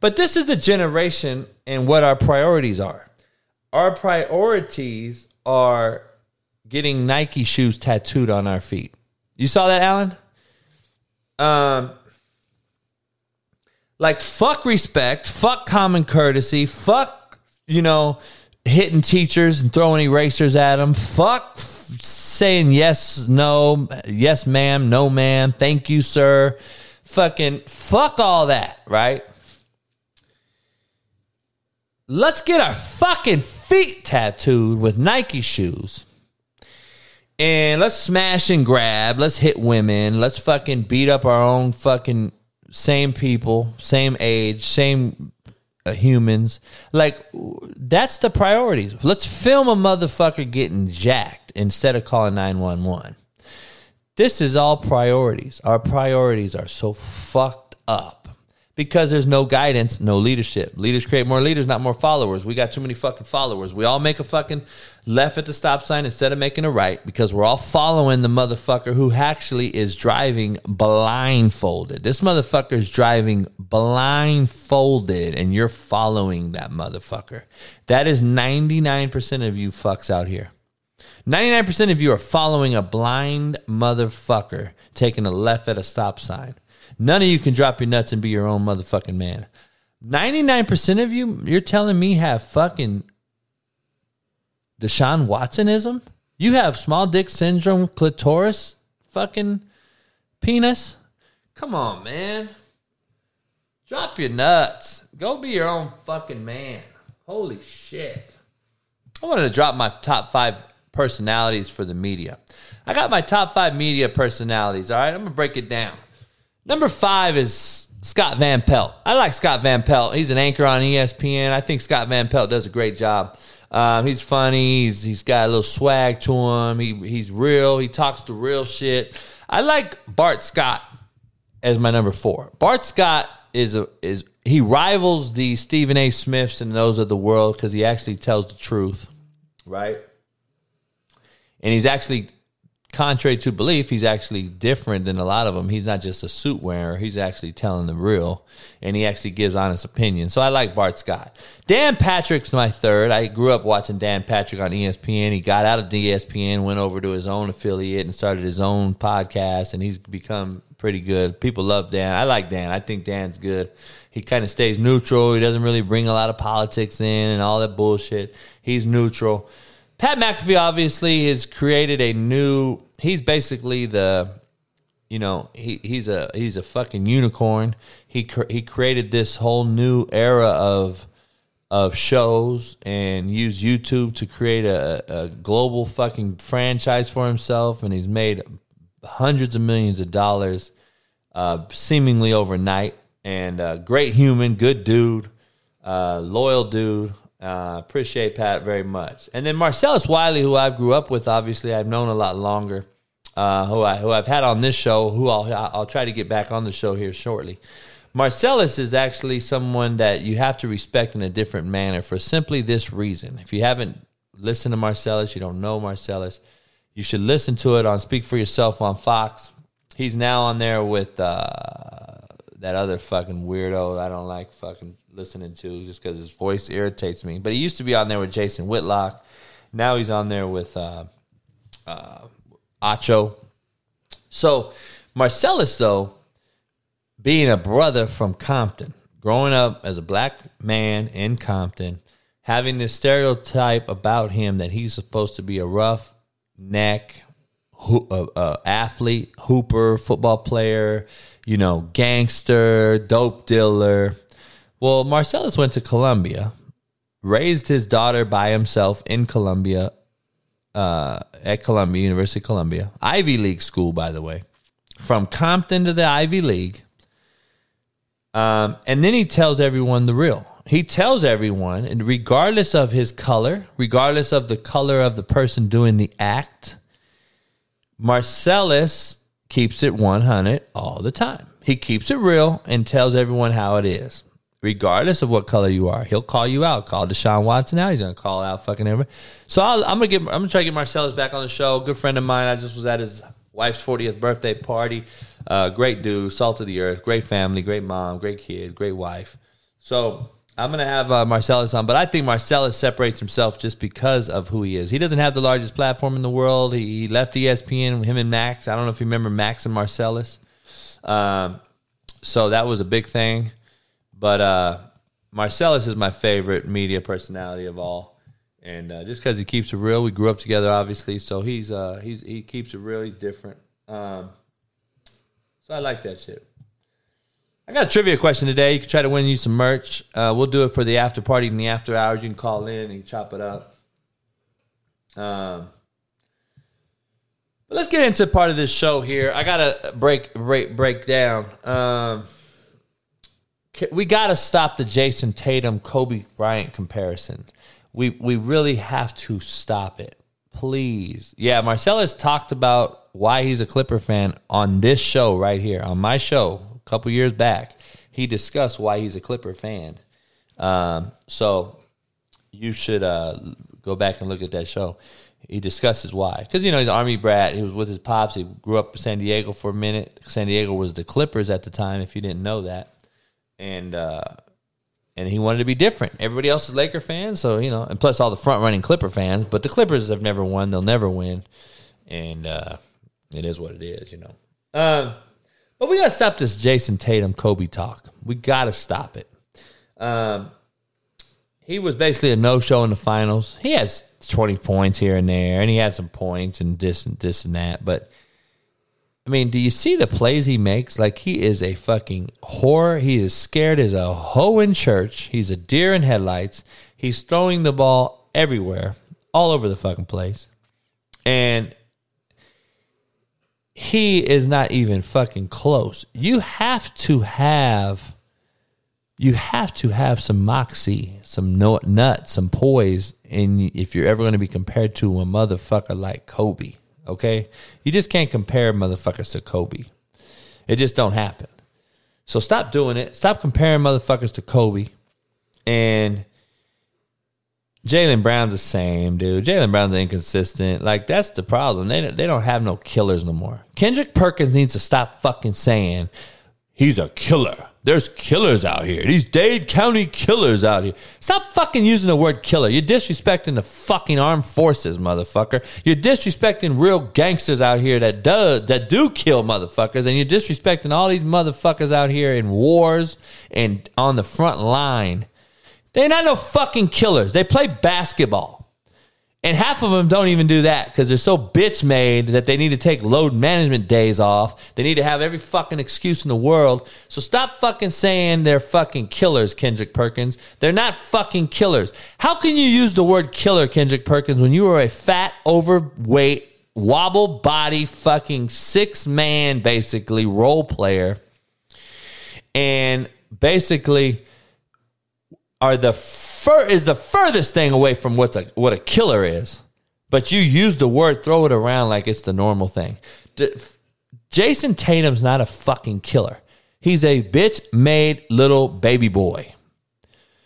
C: But this is the generation and what our priorities are. Our priorities are getting Nike shoes tattooed on our feet. You saw that, Alan? Um, like fuck respect, fuck common courtesy, fuck you know hitting teachers and throwing erasers at them, fuck f- saying yes, no, yes, ma'am, no, ma'am, thank you, sir. fucking fuck all that, right? Let's get our fucking feet tattooed with Nike shoes. And let's smash and grab. Let's hit women. Let's fucking beat up our own fucking same people, same age, same uh, humans. Like, that's the priorities. Let's film a motherfucker getting jacked instead of calling 911. This is all priorities. Our priorities are so fucked up because there's no guidance, no leadership. Leaders create more leaders, not more followers. We got too many fucking followers. We all make a fucking left at the stop sign instead of making a right because we're all following the motherfucker who actually is driving blindfolded. This motherfucker is driving blindfolded and you're following that motherfucker. That is 99% of you fucks out here. 99% of you are following a blind motherfucker taking a left at a stop sign. None of you can drop your nuts and be your own motherfucking man. 99% of you, you're telling me have fucking Deshaun Watsonism? You have small dick syndrome, clitoris, fucking penis? Come on, man. Drop your nuts. Go be your own fucking man. Holy shit. I wanted to drop my top five personalities for the media. I got my top five media personalities. All right, I'm gonna break it down. Number five is Scott Van Pelt. I like Scott Van Pelt. He's an anchor on ESPN. I think Scott Van Pelt does a great job. Um, he's funny. He's he's got a little swag to him. He he's real. He talks the real shit. I like Bart Scott as my number four. Bart Scott is a is he rivals the Stephen A. Smiths and those of the world because he actually tells the truth, right? And he's actually, contrary to belief, he's actually different than a lot of them. He's not just a suit wearer; he's actually telling the real, and he actually gives honest opinion. So I like Bart Scott. Dan Patrick's my third. I grew up watching Dan Patrick on ESPN. He got out of ESPN, went over to his own affiliate, and started his own podcast, and he's become pretty good. People love Dan. I like Dan. I think Dan's good. He kind of stays neutral. He doesn't really bring a lot of politics in and all that bullshit. He's neutral. Pat McAfee obviously has created a new. He's basically the, you know, he he's a he's a fucking unicorn. He cr- he created this whole new era of of shows and used YouTube to create a, a global fucking franchise for himself, and he's made hundreds of millions of dollars uh, seemingly overnight. And uh, great human, good dude, uh, loyal dude. Uh, appreciate Pat very much. And then Marcellus Wiley, who I've grew up with, obviously I've known a lot longer. Uh, who I who I've had on this show, who I'll I'll try to get back on the show here shortly. Marcellus is actually someone that you have to respect in a different manner for simply this reason. If you haven't listened to Marcellus, you don't know Marcellus, you should listen to it on Speak for Yourself on Fox. He's now on there with uh, that other fucking weirdo I don't like fucking listening to just because his voice irritates me. But he used to be on there with Jason Whitlock. Now he's on there with uh, uh, Acho. So Marcellus, though, being a brother from Compton, growing up as a black man in Compton, having this stereotype about him that he's supposed to be a rough neck ho- uh, uh, athlete, hooper, football player, you know, gangster, dope dealer. Well, Marcellus went to Columbia, raised his daughter by himself in Columbia, uh, at Columbia, University of Columbia, Ivy League school, by the way, from Compton to the Ivy League. Um, and then he tells everyone the real. He tells everyone, and regardless of his color, regardless of the color of the person doing the act, Marcellus keeps it 100 all the time. He keeps it real and tells everyone how it is, regardless of what color you are. He'll call you out. Call Deshaun Watson out. He's gonna call out fucking everybody. So I'll, I'm gonna get. I'm gonna try to get Marcellus back on the show. Good friend of mine. I just was at his wife's 40th birthday party. Uh, great dude, salt of the earth, great family, great mom, great kids, great wife. So I'm gonna have uh, Marcellus on, but I think Marcellus separates himself just because of who he is. He doesn't have the largest platform in the world. He, he left ESPN, him and Max. I don't know if you remember Max and Marcellus. Um, so that was a big thing. But uh, Marcellus is my favorite media personality of all, and uh, just because he keeps it real, we grew up together, obviously. So he's uh, he's he keeps it real. He's different. Um, so I like that shit. I got a trivia question today. You can try to win you some merch. Uh, we'll do it for the after party and the after hours. You can call in and chop it up. Um, but let's get into part of this show here. I gotta break break break down. Um, we gotta stop the Jayson Tatum Kobe Bryant comparison. We we really have to stop it, please. Yeah, Marcellus talked about why he's a Clipper fan on this show right here on my show a couple years back. He discussed why he's a Clipper fan. Um, so you should uh, go back and look at that show. He discusses why. Because, you know, he's an Army brat. He was with his pops. He grew up in San Diego for a minute. San Diego was the Clippers at the time, if you didn't know that. And, uh, and he wanted to be different. Everybody else is Laker fans, so, you know, and plus all the front running Clipper fans. But the Clippers have never won. They'll never win. And uh, it is what it is, you know. Um, but we got to stop this Jayson Tatum Kobe talk. We got to stop it. Um, he was basically a no show in the finals. He has 20 points here and there, and he had some points and this and this and that. But I mean, do you see the plays he makes? Like he is a fucking whore. He is scared as a hoe in church. He's a deer in headlights. He's throwing the ball everywhere, all over the fucking place. And he is not even fucking close. You have to have you have to have some moxie, some nut, some poise, and if you're ever going to be compared to a motherfucker like Kobe, okay, you just can't compare motherfuckers to Kobe. It just don't happen. So stop doing it. Stop comparing motherfuckers to Kobe. And Jaylen Brown's the same, dude. Jaylen Brown's inconsistent. Like that's the problem. They they don't have no killers no more. Kendrick Perkins needs to stop fucking saying he's a killer. There's killers out here. These Dade County killers out here. Stop fucking using the word killer. You're disrespecting the fucking armed forces, motherfucker. You're disrespecting real gangsters out here that do that do kill motherfuckers, and you're disrespecting all these motherfuckers out here in wars and on the front line. They're not no fucking killers. They play basketball. And half of them don't even do that because they're so bitch made that they need to take load management days off. They need to have every fucking excuse in the world. So stop fucking saying they're fucking killers, Kendrick Perkins. They're not fucking killers. How can you use the word killer, Kendrick Perkins, when you are a fat, overweight, wobble body, fucking six man, basically, role player? And basically, are the fur is the furthest thing away from what's a what a killer is. But you use the word, throw it around like it's the normal thing. D- Jayson Tatum's not a fucking killer. He's a bitch made little baby boy.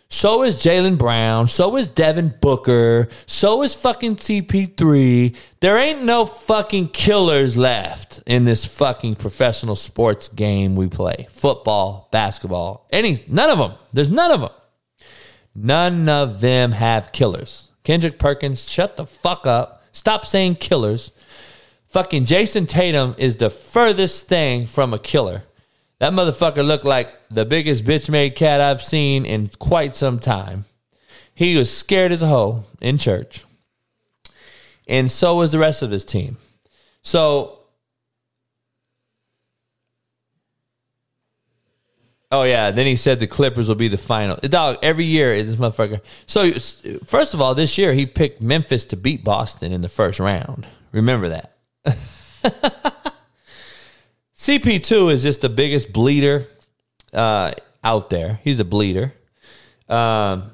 C: So is Jaylen Brown. So is Devin Booker. So is fucking CP3. There ain't no fucking killers left in this fucking professional sports game we play. Football, basketball, any, none of them. There's none of them. None of them have killers. Kendrick Perkins, shut the fuck up. Stop saying killers. Fucking Jayson Tatum is the furthest thing from a killer. That motherfucker looked like the biggest bitch made cat I've seen in quite some time. He was scared as a hoe in church. And so was the rest of his team. So Oh yeah, then he said the Clippers will be the final. Dog, every year this motherfucker. So first of all, this year he picked Memphis to beat Boston in the first round. Remember that. [laughs] CP2 is just the biggest bleeder uh, out there. He's a bleeder. Um,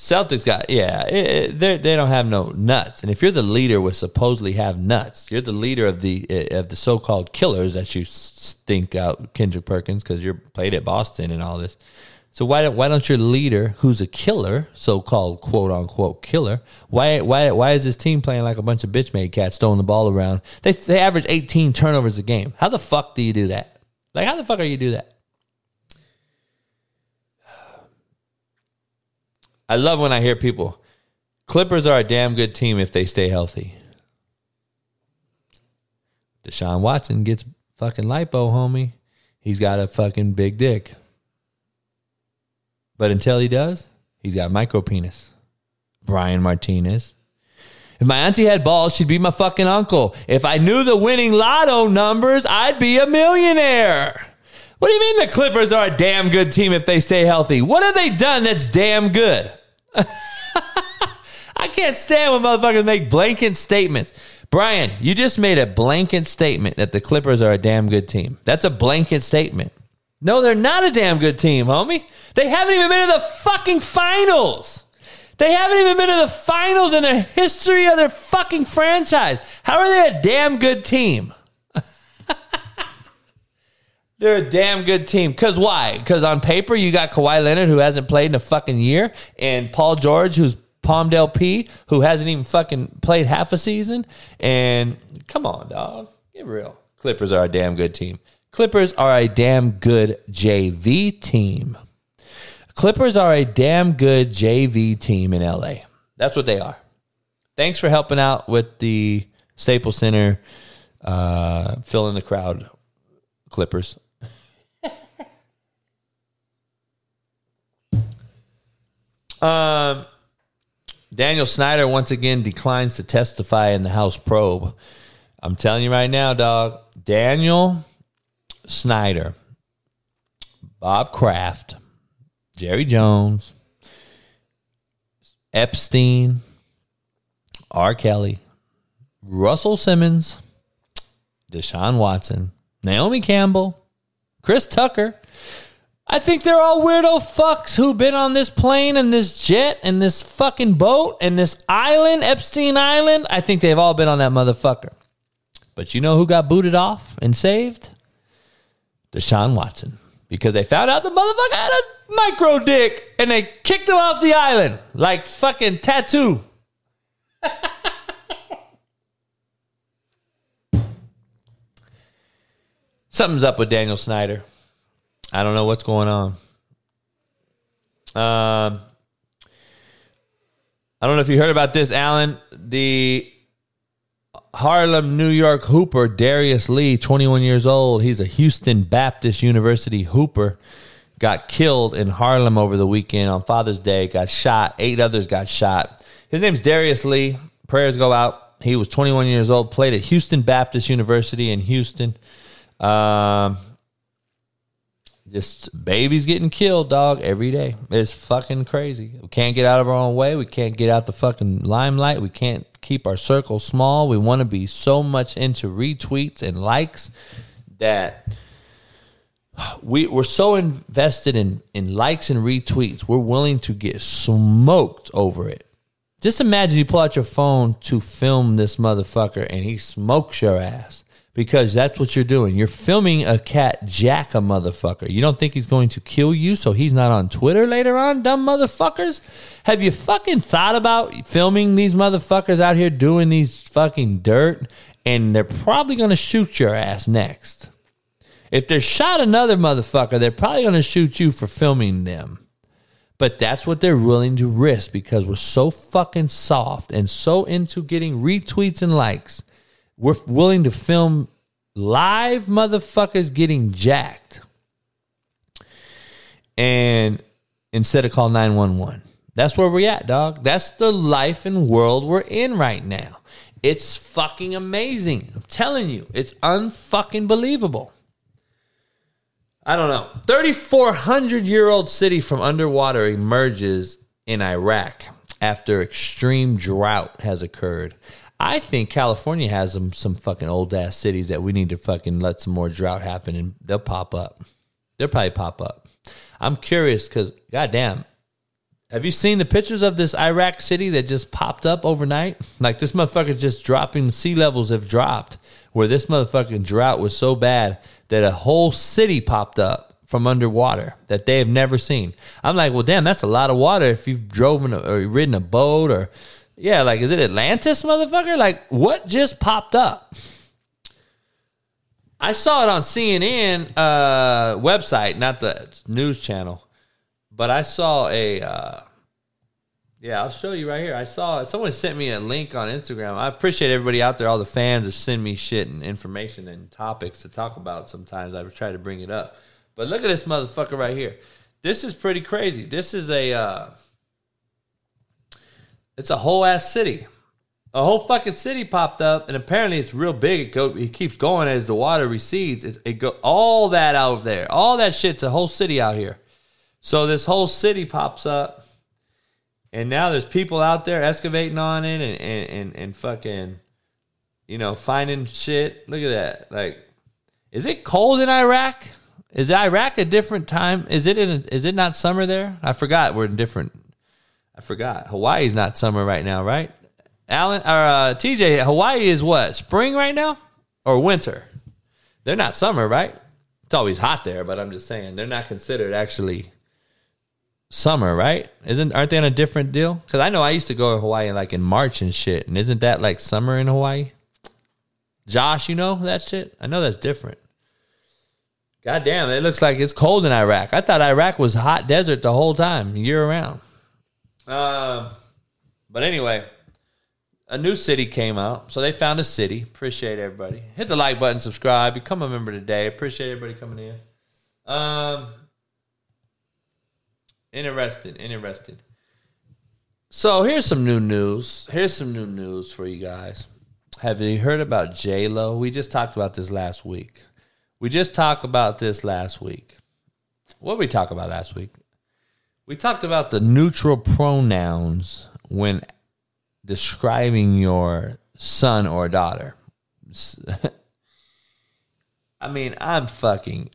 C: Celtics got yeah, eh, eh, it, they they don't have no nuts. And if you're the leader, with supposedly have nuts, you're the leader of the eh, of the so-called killers that you stink out Kendrick Perkins because you're played at Boston and all this. So why don't why don't your leader, who's a killer, so-called quote unquote killer, why why why is this team playing like a bunch of bitch made cats throwing the ball around? They they average 18 turnovers a game. How the fuck do you do that? Like how the fuck are you do that? I love when I hear people. Clippers are a damn good team if they stay healthy. Deshaun Watson gets fucking lipo, homie. He's got a fucking big dick. But until he does, he's got micro penis. Brian Martinez. If my auntie had balls, she'd be my fucking uncle. If I knew the winning lotto numbers, I'd be a millionaire. What do you mean the Clippers are a damn good team if they stay healthy? What have they done that's damn good? [laughs] I can't stand when motherfuckers make blanket statements. Brian, you just made a blanket statement that the Clippers are a damn good team. That's a blanket statement. No, they're not a damn good team, homie. They haven't even been to the fucking finals. They haven't even been to the finals in the history of their fucking franchise. How are they a damn good team? They're a damn good team. Cause why? Because on paper you got Kawhi Leonard who hasn't played in a fucking year, and Paul George who's Palmdale P who hasn't even fucking played half a season. And come on, dog, get real. Clippers are a damn good team. Clippers are a damn good JV team. Clippers are a damn good JV team in LA. That's what they are. Thanks for helping out with the Staples Center, uh, the crowd, Clippers. Um, Daniel Snyder once again declines to testify in the House probe. I'm telling you right now, dog. Daniel Snyder, Bob Kraft, Jerry Jones, Epstein, R. Kelly, Russell Simmons, Deshaun Watson, Naomi Campbell, Chris Tucker. I think they're all weirdo fucks who've been on this plane and this jet and this fucking boat and this island, Epstein Island. I think they've all been on that motherfucker. But you know who got booted off and saved? Deshaun Watson. Because they found out the motherfucker had a micro dick and they kicked him off the island like fucking tattoo. [laughs] Something's up with Daniel Snyder. I don't know what's going on. Um, I don't know if you heard about this, Alan. The Harlem, New York hooper Darius Lee, 21 years old. He's a Houston Baptist University hooper. Got killed in Harlem over the weekend on Father's Day. Got shot. Eight others got shot. His name's Darius Lee. Prayers go out. He was 21 years old. Played at Houston Baptist University in Houston. Um, just babies getting killed, dog, every day. It's fucking crazy. We can't get out of our own way. We can't get out the fucking limelight. We can't keep our circle small. We want to be so much into retweets and likes that we, we're so invested in, in likes and retweets. We're willing to get smoked over it. Just imagine you pull out your phone to film this motherfucker and he smokes your ass because that's what you're doing. You're filming a cat jack a motherfucker. You don't think he's going to kill you so he's not on Twitter later on, dumb motherfuckers? Have you fucking thought about filming these motherfuckers out here doing these fucking dirt and they're probably going to shoot your ass next? If they're shot another motherfucker, they're probably going to shoot you for filming them. But that's what they're willing to risk because we're so fucking soft and so into getting retweets and likes we're willing to film live motherfuckers getting jacked. And instead of call 911 that's where we're at dog. That's the life and world we're in right now. It's fucking amazing. I'm telling you it's unfucking believable. I don't know. 3400 year old city from underwater emerges in iraq after extreme drought has occurred I think California has some some fucking old ass cities that we need to fucking let some more drought happen and they'll pop up. They'll probably pop up. I'm curious because goddamn, have you seen the pictures of this Iraq city that just popped up overnight? Like this motherfucker just dropping sea levels have dropped. Where this motherfucking drought was so bad that a whole city popped up from underwater that they have never seen. I'm like, well, damn, that's a lot of water if you've driven or ridden a boat or yeah, like is it Atlantis, motherfucker? Like what just popped up? I saw it on CNN uh, website, not the news channel, but I saw a. Uh, yeah, I'll show you right here. I saw someone sent me a link on Instagram. I appreciate everybody out there, all the fans that send me shit and information and topics to talk about. Sometimes I try to bring it up, but look at this motherfucker right here. This is pretty crazy. This is a. Uh, it's a whole ass city. a whole fucking city popped up, and apparently it's real big. It, go, it keeps going as the water recedes. It, it go all that out there, all that shit's a whole city out here. So this whole city pops up, and now there's people out there excavating on it and and and, and fucking, you know, finding shit. Look at that. Like, is it cold in Iraq? Is Iraq a different time? Is it in? A, is it not summer there? I forgot. We're in different. I forgot. Hawaii's not summer right now, right? Alan or uh, TJ, Hawaii is what spring right now or winter? They're not summer, right? It's always hot there, but I'm just saying they're not considered actually summer, right? Isn't aren't they on a different deal? Because I know I used to go to Hawaii like in March and shit, and isn't that like summer in Hawaii? Josh, you know that shit? I know that's different. God damn, it looks like it's cold in Iraq. I thought Iraq was hot desert the whole time, year round. Um, but anyway, a new city came out. So they found a city. Appreciate everybody. Hit the like button, subscribe, become a member today. Appreciate everybody coming in. Um interested, interested. So here's some new news. Here's some new news for you guys. Have you heard about J Lo? We just talked about this last week. We just talked about this last week. What did we talk about last week? We talked about the neutral pronouns when describing your son or daughter. [laughs] I mean, I'm fucking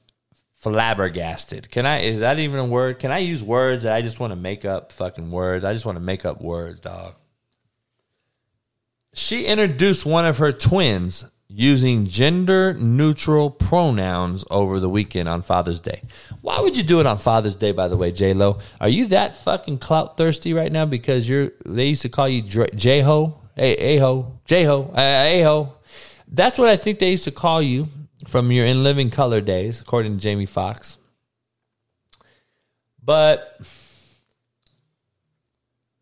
C: flabbergasted. Can I? Is that even a word? Can I use words that I just want to make up fucking words? I just want to make up words, dog. She introduced one of her twins using gender neutral pronouns over the weekend on Father's Day. Why would you do it on Father's Day, by the way, J Lo? Are you that fucking clout thirsty right now because you're? They used to call you J Ho, A Ho, J Ho, A Ho. That's what I think they used to call you from your In Living Color days, according to Jamie Foxx. But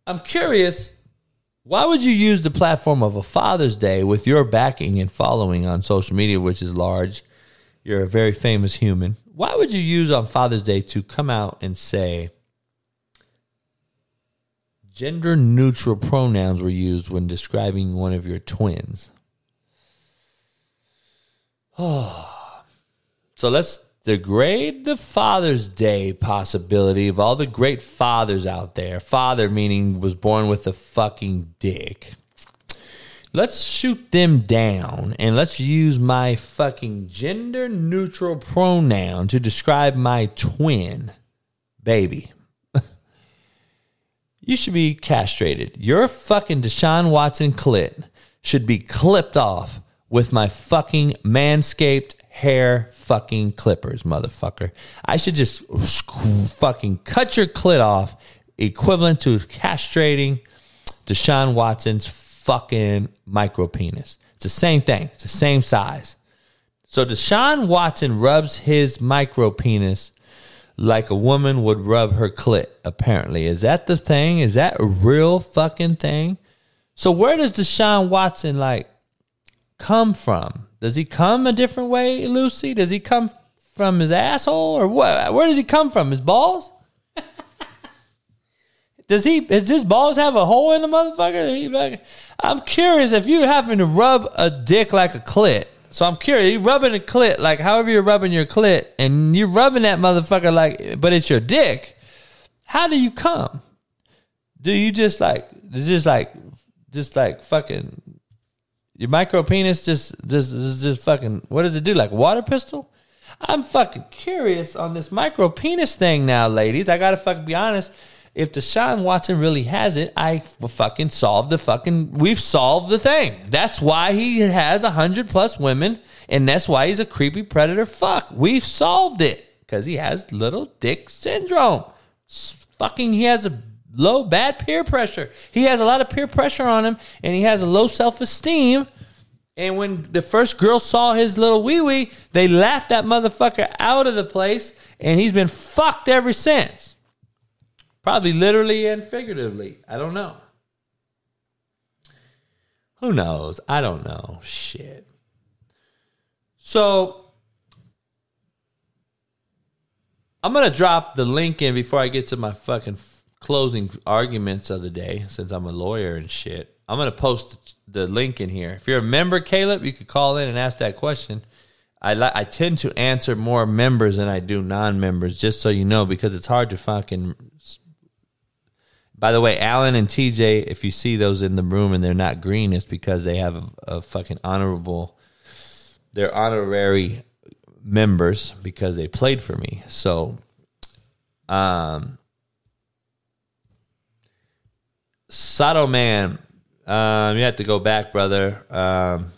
C: I'm curious why would you use the platform of a Father's Day with your backing and following on social media, which is large? You're a very famous human. Why would you use on Father's Day to come out and say gender neutral pronouns were used when describing one of your twins? Oh. [sighs] So let's degrade the Father's Day possibility of all the great fathers out there. Father meaning was born with a fucking dick. Let's shoot them down and let's use my fucking gender neutral pronoun to describe my twin baby. [laughs] you should be castrated. Your fucking Deshaun Watson clit should be clipped off with my fucking manscaped hair fucking clippers, motherfucker. I should just fucking cut your clit off, equivalent to castrating Deshaun Watson's fucking micro penis. It's the same thing, it's the same size. So Deshaun Watson rubs his micro penis like a woman would rub her clit, apparently. Is that the thing? Is that a real fucking thing? So where does Deshaun Watson like come from? Does he come a different way, Lucy? Does he come from his asshole or what? Where does he come from? His balls? [laughs] does he? Does his balls have a hole in the motherfucker? I'm curious if you happen to rub a dick like a clit. So I'm curious, you rubbing a clit like however you're rubbing your clit, and you're rubbing that motherfucker like, but it's your dick. How do you come? Do you just like, just like, just like fucking your micro penis just just just fucking what does it do? Like water pistol? I'm fucking curious on this micro penis thing now, ladies. I gotta fucking be honest. If Deshaun Watson really has it, I fucking solved the fucking. We've solved the thing. That's why he has a hundred plus women, and that's why he's a creepy predator. Fuck, we've solved it because he has little dick syndrome. Fucking, he has a low bad peer pressure. He has a lot of peer pressure on him, and he has a low self esteem. And when the first girl saw his little wee wee, they laughed that motherfucker out of the place, and he's been fucked ever since. Probably literally and figuratively. I don't know. Who knows? I don't know. Shit. So I'm gonna drop the link in before I get to my fucking closing arguments of the day, since I'm a lawyer and shit. I'm I'm gonna post the link in here. If you're a member, Caleb, you could call in and ask that question. I li- I tend to answer more members than I do non-members, just so you know, because it's hard to fucking. By the way, Alan and TJ, if you see those in the room and they're not green, it's because they have a, a fucking honorable. They're honorary members because they played for me. So, um, Sato Man, um, you have to go back, brother, um,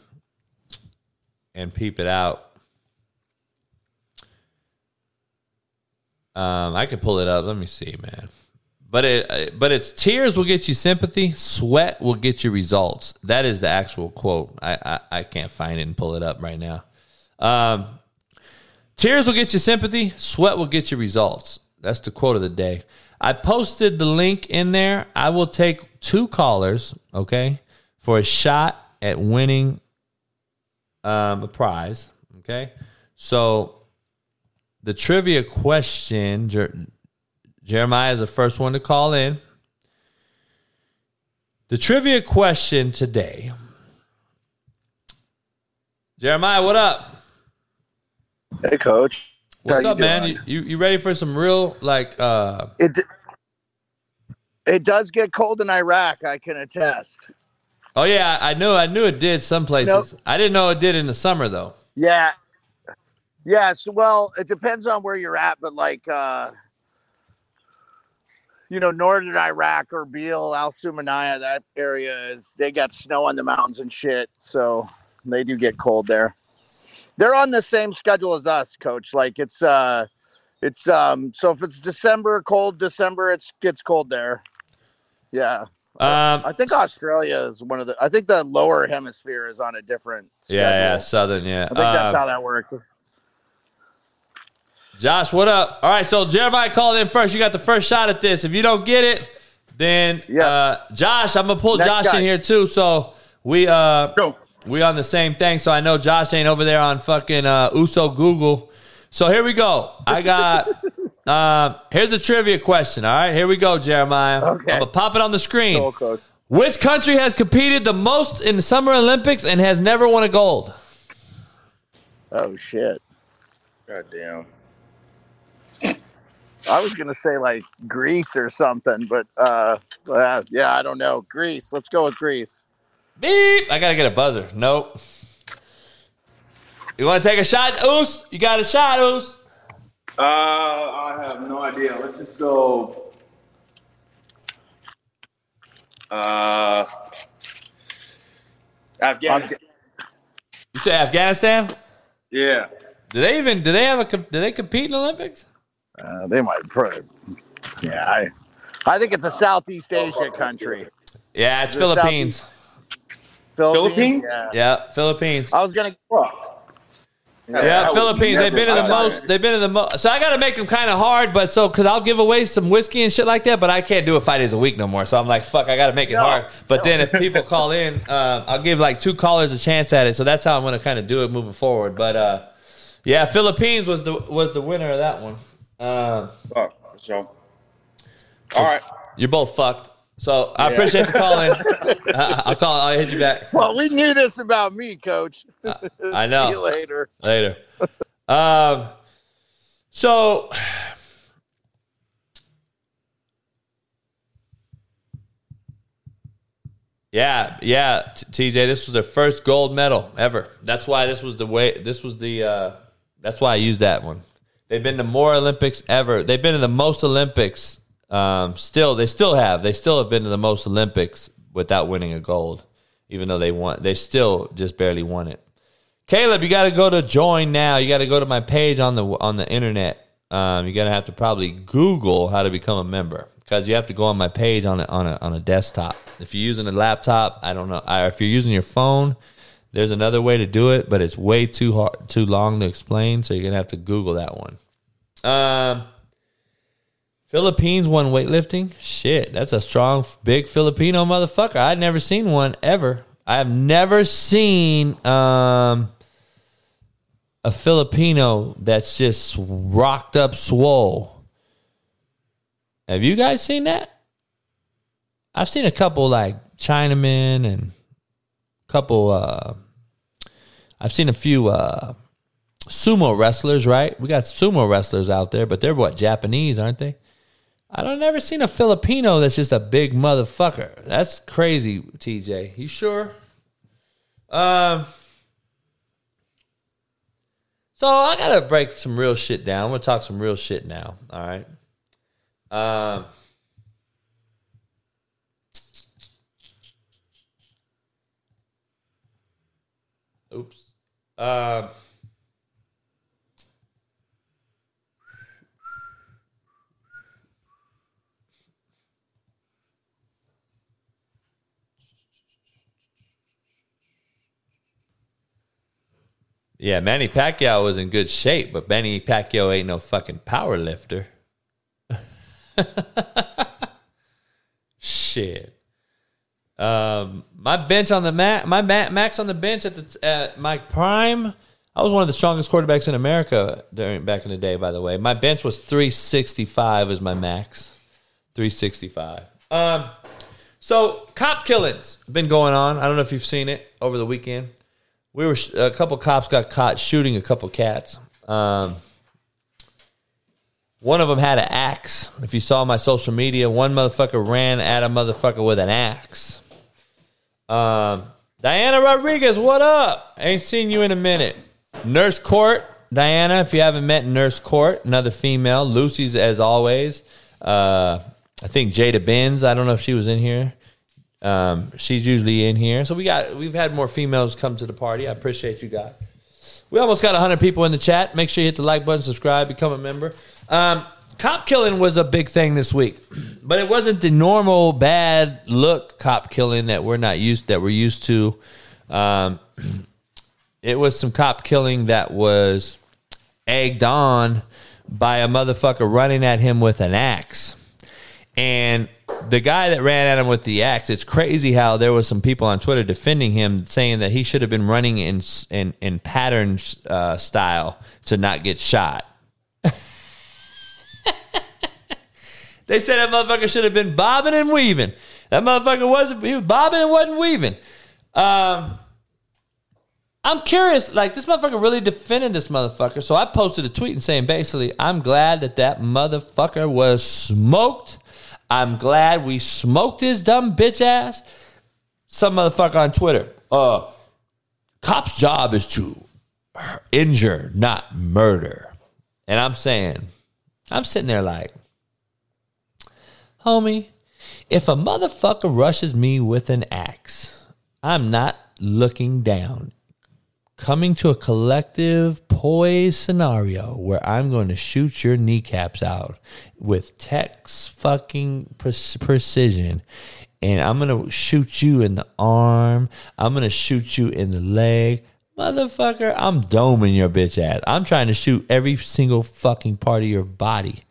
C: and peep it out. Um, I can pull it up. Let me see, man. But it, but it's tears will get you sympathy, sweat will get you results. That is the actual quote. I I, I can't find it and pull it up right now. Um, tears will get you sympathy, sweat will get you results. That's the quote of the day. I posted the link in there. I will take two callers, okay, for a shot at winning um, a prize. Okay, so the trivia question. Jer- Jeremiah is the first one to call in. The trivia question today. Jeremiah, what up?
E: Hey, coach.
C: What's
E: you
C: up, man? You, you you ready for some real like uh
E: It it does get cold in Iraq. I can attest.
C: Oh yeah, I knew I knew it did some places.
E: Nope.
C: I didn't know it did in the summer though.
E: Yeah. Yes. Well, it depends on where you're at, but like, uh, you know, northern Iraq, or Erbil, Al Sumanaya, that area is they got snow on the mountains and shit. So they do get cold there. They're on the same schedule as us, coach. Like it's uh it's um so if it's December, cold December, it's gets cold there. Yeah.
C: Um
E: I think Australia is one of the I think the lower hemisphere is on a different schedule.
C: yeah, yeah, southern, yeah.
E: I think that's
C: Uh,
E: how that works.
C: Josh, what up? All right, so Jeremiah called in first. You got the first shot at this. If you don't get it, then
E: Yeah.
C: uh, Josh, I'm gonna pull
E: Next
C: Josh
E: guy.
C: in here too. So we uh
F: Go.
C: We on the same thing. So I know Josh ain't over there on fucking uh, Uso Google. So here we go. I got [laughs] um here's a trivia question. All right, here we go, Jeremiah.
E: Okay.
C: I'm gonna pop it on the screen.
E: Cool.
C: Which country has competed the most in the Summer Olympics and has never won a gold?
E: Oh shit.
F: God damn.
E: I was gonna say like Greece or something, but uh, uh yeah, I don't know. Greece. Let's go with Greece.
C: Beep. I gotta get a buzzer. Nope. You want to take a shot, Oos? You got a shot, Oos?
F: Uh, I have no idea. Let's just go. Uh, Afghanistan.
C: You say Afghanistan?
F: Yeah.
C: Do they even? Do they have a? Do they compete in the Olympics?
E: Uh, they might. Pro- yeah, I, I think it's a Southeast Asia country.
C: Yeah, it's
E: it
C: Philippines.
F: Philippines?
E: Yeah.
C: Yeah, Philippines.
E: I was gonna.
C: Yeah,
F: I would
C: Philippines. They've been in the
F: never-
C: most. They've been in the most. So I got to make them kind of hard, but so because I'll give away some whiskey and shit like that, but I can't do it five days a week no more. So I'm like, fuck, I got to make it hard. But then if people [laughs] call in, um, I'll give like two callers a chance at it. So that's how I'm going to kind of do it moving forward. But uh, yeah, Philippines was the was the winner of that one. Um,
F: Fuck, for sure. All right.
C: you're both fucked. So I appreciate the call in. I- I'll call. I'll hit you back.
E: Well, we knew this about me, Coach.
C: I [laughs]
E: See you
C: know.
E: later.
C: Later. Um. So. Yeah, yeah, TJ. This was their first gold medal ever. That's why this was the way. This was the. Uh, that's why I used that one. They've been to more Olympics ever. They've been to the most Olympics. Um, still, they still have. They still have been to the most Olympics without winning a gold, even though they won. They still just barely won it. Caleb, you got to go to join now. You got to go to my page on the on the internet. Um, you're gonna have to probably Google how to become a member because you have to go on my page on a, on a on a desktop. If you're using a laptop, I don't know. Or if you're using your phone, there's another way to do it, but it's way too hard, too long to explain. So you're gonna have to Google that one. Um, Philippines won weightlifting. Shit, that's a strong, big Filipino motherfucker. I'd never seen one ever. I have never seen um, a Filipino that's just rocked up swole. Have you guys seen that? I've seen a couple like Chinamen and a couple. Uh, I've seen a few uh, sumo wrestlers. Right, we got sumo wrestlers out there, but they're what Japanese, aren't they? I don't never seen a Filipino that's just a big motherfucker. That's crazy, TJ. You sure? Um. So I gotta break some real shit down. I'm gonna talk some real shit now. All right. Um. Oops. Um. Yeah, Manny Pacquiao was in good shape, but Manny Pacquiao ain't no fucking power lifter. [laughs] Shit. Um, my bench on the mat, my ma- max on the bench at the at my prime. I was one of the strongest quarterbacks in America during back in the day. By the way, my bench was three sixty five. is my max three sixty five. Um, so cop killings been going on. I don't know if you've seen it over the weekend. We were a couple cops got caught shooting a couple cats. Um, one of them had an axe. If you saw my social media, one motherfucker ran at a motherfucker with an axe. Um, Diana Rodriguez, what up? Ain't seen you in a minute. Nurse Court, Diana, if you haven't met Nurse Court, another female. Lucy's as always. Uh, I think Jada Benz. I don't know if she was in here. Um, she's usually in here. So we got we've had more females come to the party. I appreciate you guys. We almost got 100 people in the chat. Make sure you hit the like button, subscribe, become a member. Um, cop killing was a big thing this week, [clears throat] but it wasn't the normal bad look cop killing that we're not used that we're used to. Um, [clears throat] it was some cop killing that was egged on by a motherfucker running at him with an axe. And the guy that ran at him with the axe, it's crazy how there was some people on Twitter defending him, saying that he should have been running in in, in pattern uh, style to not get shot. [laughs] they said that motherfucker should have been bobbing and weaving. That motherfucker wasn't. He was bobbing and wasn't weaving. Um, I'm curious, like this motherfucker really defended this motherfucker. So I posted a tweet and saying basically, I'm glad that that motherfucker was smoked. I'm glad we smoked his dumb bitch ass. Some motherfucker on Twitter, uh, cop's job is to injure, not murder. And I'm saying, I'm sitting there like, homie, if a motherfucker rushes me with an axe, I'm not looking down. Coming to a collective poise scenario where I'm going to shoot your kneecaps out with text fucking pre- precision. And I'm going to shoot you in the arm. I'm going to shoot you in the leg. Motherfucker, I'm doming your bitch ass. I'm trying to shoot every single fucking part of your body.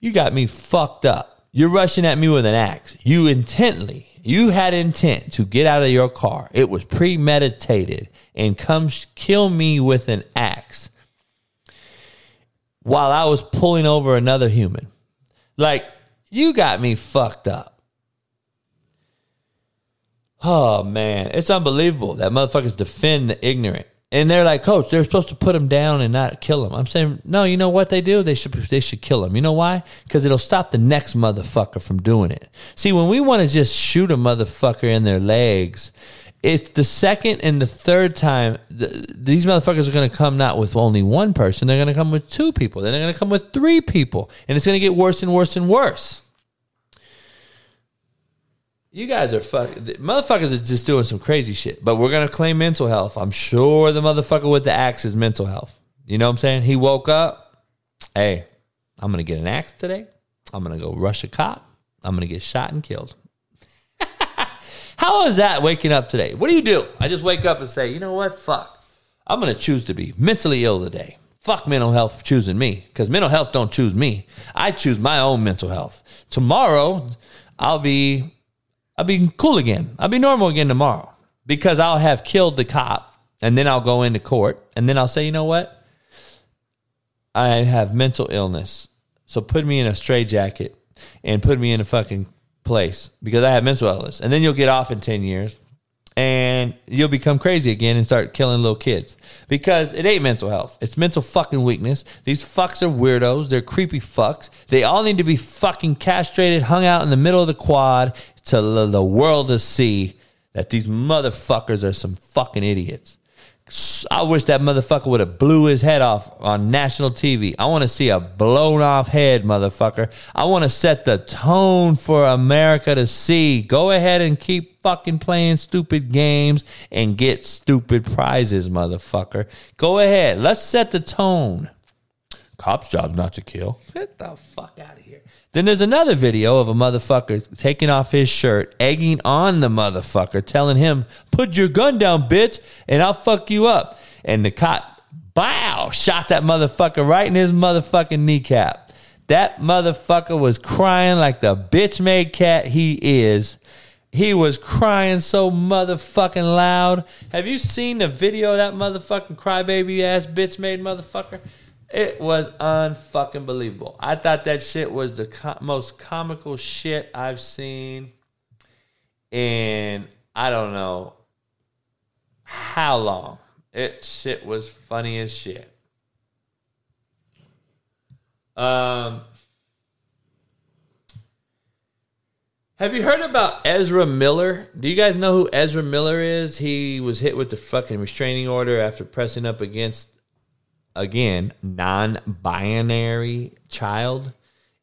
C: You got me fucked up. You're rushing at me with an axe. You intently, you had intent to get out of your car. It was premeditated and come kill me with an axe while I was pulling over another human. Like, you got me fucked up. Oh man, it's unbelievable that motherfuckers defend the ignorant. And they're like, Coach, they're supposed to put him down and not kill him. I'm saying, no. You know what they do? They should they should kill him. You know why? Because it'll stop the next motherfucker from doing it. See, when we want to just shoot a motherfucker in their legs, it's the second and the third time th- these motherfuckers are going to come not with only one person. They're going to come with two people. Then they're going to come with three people, and it's going to get worse and worse and worse. You guys are fuck motherfuckers is just doing some crazy shit. But we're gonna claim mental health. I'm sure the motherfucker with the axe is mental health. You know what I'm saying? He woke up. Hey, I'm gonna get an axe today. I'm gonna go rush a cop. I'm gonna get shot and killed. [laughs] How is that waking up today? What do you do? I just wake up and say, you know what? Fuck. I'm gonna choose to be mentally ill today. Fuck mental health choosing me. Because mental health don't choose me. I choose my own mental health. Tomorrow, I'll be I'll be cool again. I'll be normal again tomorrow because I'll have killed the cop and then I'll go into court and then I'll say, you know what? I have mental illness. So put me in a straitjacket and put me in a fucking place because I have mental illness. And then you'll get off in 10 years and you'll become crazy again and start killing little kids because it ain't mental health. It's mental fucking weakness. These fucks are weirdos. They're creepy fucks. They all need to be fucking castrated, hung out in the middle of the quad to the world to see that these motherfuckers are some fucking idiots. I wish that motherfucker would have blew his head off on national TV. I want to see a blown off head, motherfucker. I want to set the tone for America to see. Go ahead and keep fucking playing stupid games and get stupid prizes, motherfucker. Go ahead. Let's set the tone. Cop's job's not to kill. Get the fuck out of here. Then there's another video of a motherfucker taking off his shirt, egging on the motherfucker, telling him, Put your gun down, bitch, and I'll fuck you up. And the cop, bow, shot that motherfucker right in his motherfucking kneecap. That motherfucker was crying like the bitch made cat he is. He was crying so motherfucking loud. Have you seen the video of that motherfucking crybaby ass bitch made motherfucker? It was unfucking believable. I thought that shit was the most comical shit I've seen in I don't know how long. It shit was funny as shit. Um, have you heard about Ezra Miller? Do you guys know who Ezra Miller is? He was hit with the fucking restraining order after pressing up against again non-binary child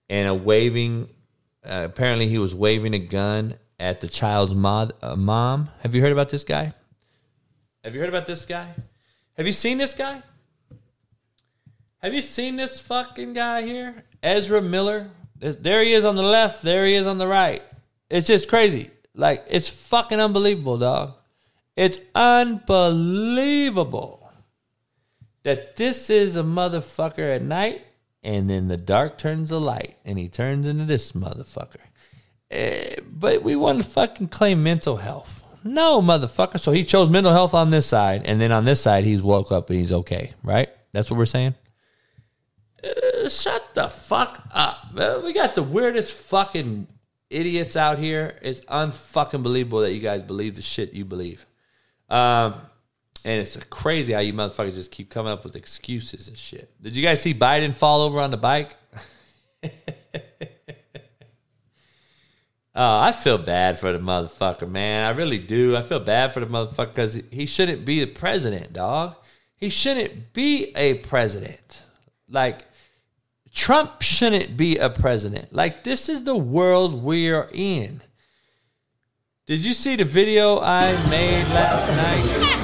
C: and a waving. Uh, apparently, he was waving a gun at the child's mod, uh, mom. Have you heard about this guy? Have you heard about this guy? Have you seen this guy? Have you seen this fucking guy here? Ezra Miller. There he is on the left. There he is on the right. It's just crazy. Like, it's fucking unbelievable, dog. It's unbelievable that this is a motherfucker at night and then the dark turns the light and he turns into this motherfucker. Eh, but we want to fucking claim mental health. No, motherfucker. So he chose mental health on this side, and then on this side, he's woke up and he's okay, right? That's what we're saying? Uh, shut the fuck up. man. We got the weirdest fucking idiots out here. It's unfucking believable that you guys believe the shit you believe. Um, and it's crazy how you motherfuckers just keep coming up with excuses and shit. Did you guys see Biden fall over on the bike? [laughs] Oh, I feel bad for the motherfucker, man. I really do. I feel bad for the motherfucker because he shouldn't be the president, dog. He shouldn't be a president. Like, Trump shouldn't be a president. Like, this is the world we're in. Did you see the video I made last night?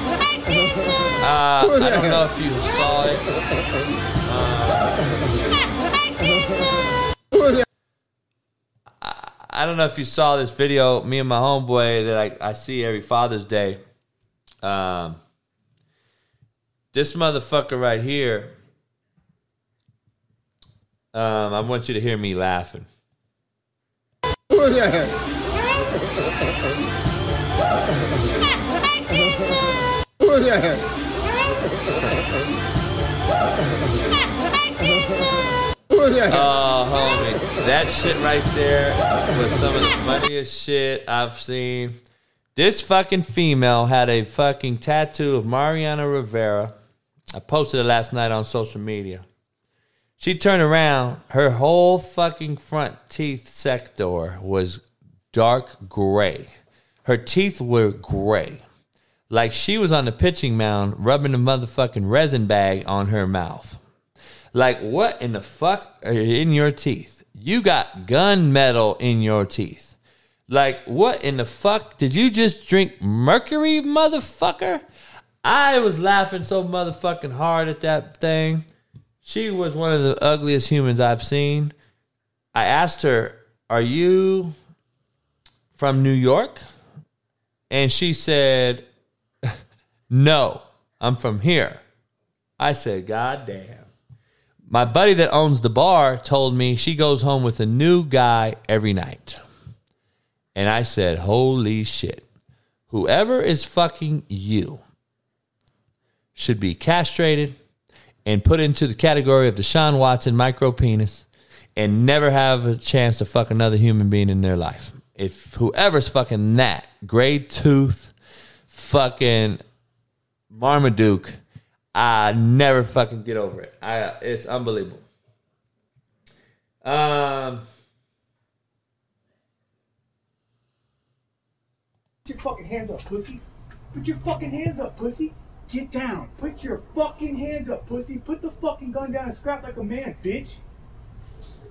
C: Uh, I don't know if you saw it. Uh, I don't know if you saw this video. Me and my homeboy that I, I see every Father's Day. Um, this motherfucker right here. Um, I want you to hear me laughing. Oh, homie. That shit right there was some of the funniest shit I've seen. This fucking female had a fucking tattoo of Mariano Rivera. I posted it last night on social media. She turned around, her whole fucking front teeth sector was dark gray. Her teeth were gray. Like she was on the pitching mound rubbing the motherfucking resin bag on her mouth. Like, what in the fuck are in your teeth? You got gunmetal in your teeth. Like, what in the fuck? Did you just drink mercury, motherfucker? I was laughing so motherfucking hard at that thing. She was one of the ugliest humans I've seen. I asked her, Are you from New York? And she said, No, I'm from here. I said, God damn. My buddy that owns the bar told me she goes home with a new guy every night. And I said, Holy shit. Whoever is fucking you should be castrated and put into the category of Deshaun Watson micro penis and never have a chance to fuck another human being in their life. if whoever's fucking that gray tooth, fucking Marmaduke, I never fucking get over it. I it's unbelievable. Um.
G: Put your fucking hands up, pussy. Put your fucking hands up, pussy. Get down. Put your fucking hands up, pussy. Put the fucking gun down and scrap like a man, bitch.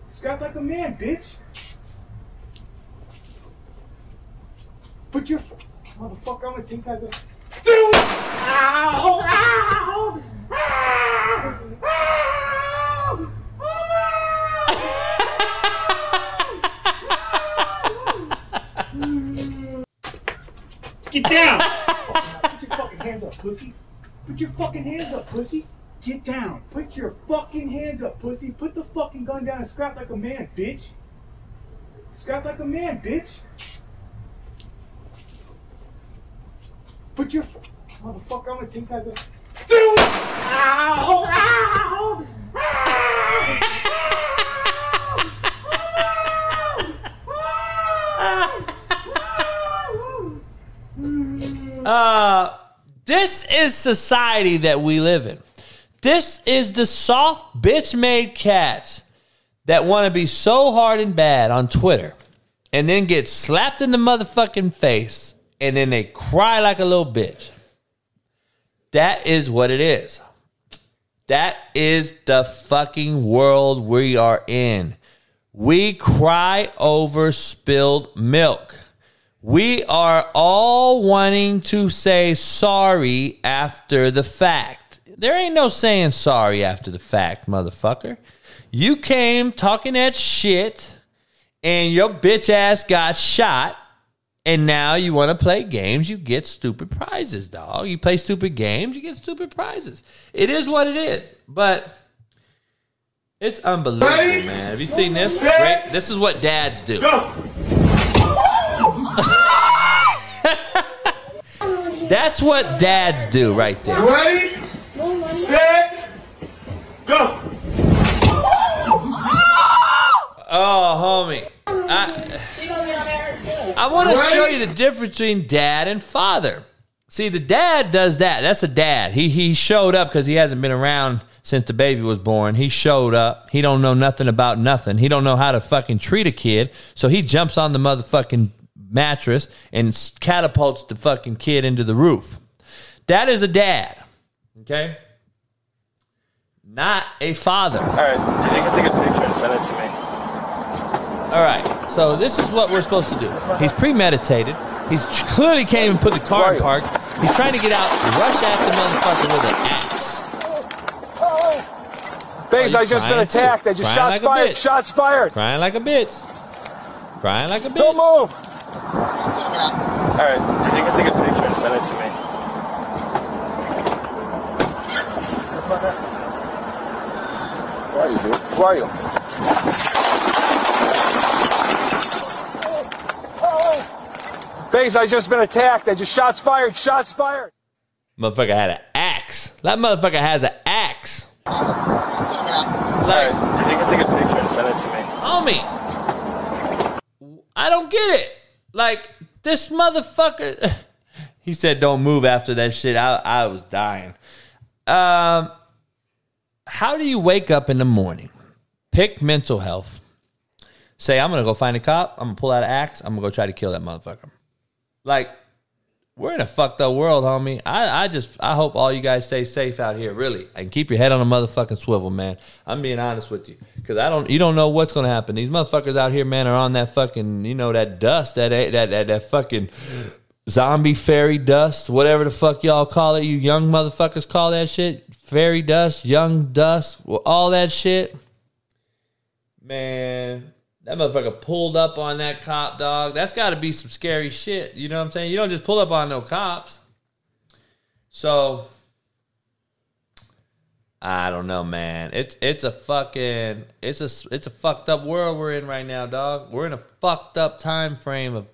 G: Scrap like a man, bitch. Put your motherfucker. I'm gonna think I go. Get down! Put your fucking hands up, pussy. Put your fucking hands up, pussy. Get down. Put your fucking hands up, pussy. Put the fucking gun down and scrap like a man, bitch. Scrap like a man, bitch. Put your fu- motherfucker. I'm gonna think I go. Ow! Ow! [laughs]
C: Uh, this is society that we live in. This is the soft bitch made cats that want to be so hard and bad on Twitter and then get slapped in the motherfucking face and then they cry like a little bitch. That is what it is. That is the fucking world we are in. We cry over spilled milk. We are all wanting to say sorry after the fact. There ain't no saying sorry after the fact, motherfucker. You came talking that shit and your bitch ass got shot and now you want to play games, you get stupid prizes, dog. You play stupid games, you get stupid prizes. It is what it is. But it's unbelievable, man. Have you seen this? Great. This is what dads do. [laughs] That's what dads do right there.
G: Ready? Set. Go.
C: Oh, homie. I, I want to show you the difference between dad and father. See, the dad does that. That's a dad. He he showed up because he hasn't been around since the baby was born. He showed up. He don't know nothing about nothing. He don't know how to fucking treat a kid. So he jumps on the motherfucking mattress and catapults the fucking kid into the roof. That is a dad. Okay? Not a father.
H: All right, you can take a picture and send it to me.
C: All right. So this is what we're supposed to do. He's premeditated. He's clearly can't even put the car in park. He's trying to get out, rush at the motherfucker with an axe.
H: Biggs,
C: Oh, you
H: I just been attacked. They just shots
C: like
H: fired. Shots fired.
C: Crying like a bitch. Crying like a bitch.
H: Don't move. All right, you can take a picture and send it to me. Where are you, dude? Where are you? Biggs, I just been attacked. They just shots fired. Shots fired.
C: Motherfucker had an axe. That motherfucker has an axe.
H: All right, you can take a picture and send it to me.
C: Homie. I don't get it. Like, this motherfucker. [sighs] he said, don't move after that shit. I, I was dying. Um, how do you wake up in the morning? Pick mental health. Say, I'm going to go find a cop. I'm going to pull out an axe. I'm going to go try to kill that motherfucker. Like, we're in a fucked up world, homie. I, I just I hope all you guys stay safe out here, really, and keep your head on a motherfucking swivel, man. I'm being honest with you, because I don't you don't know what's gonna happen. These motherfuckers out here, man, are on that fucking you know that dust, that that that, that fucking zombie fairy dust, whatever the fuck y'all call it. You young motherfuckers call that shit fairy dust, young dust, all that shit. Man, that motherfucker pulled up on that cop, dog. That's got to be some scary shit. You know what I'm saying? You don't just pull up on no cops. So, I don't know, man. It's it's a fucking it's a it's a fucked up world we're in right now, dog. We're in a fucked up time frame of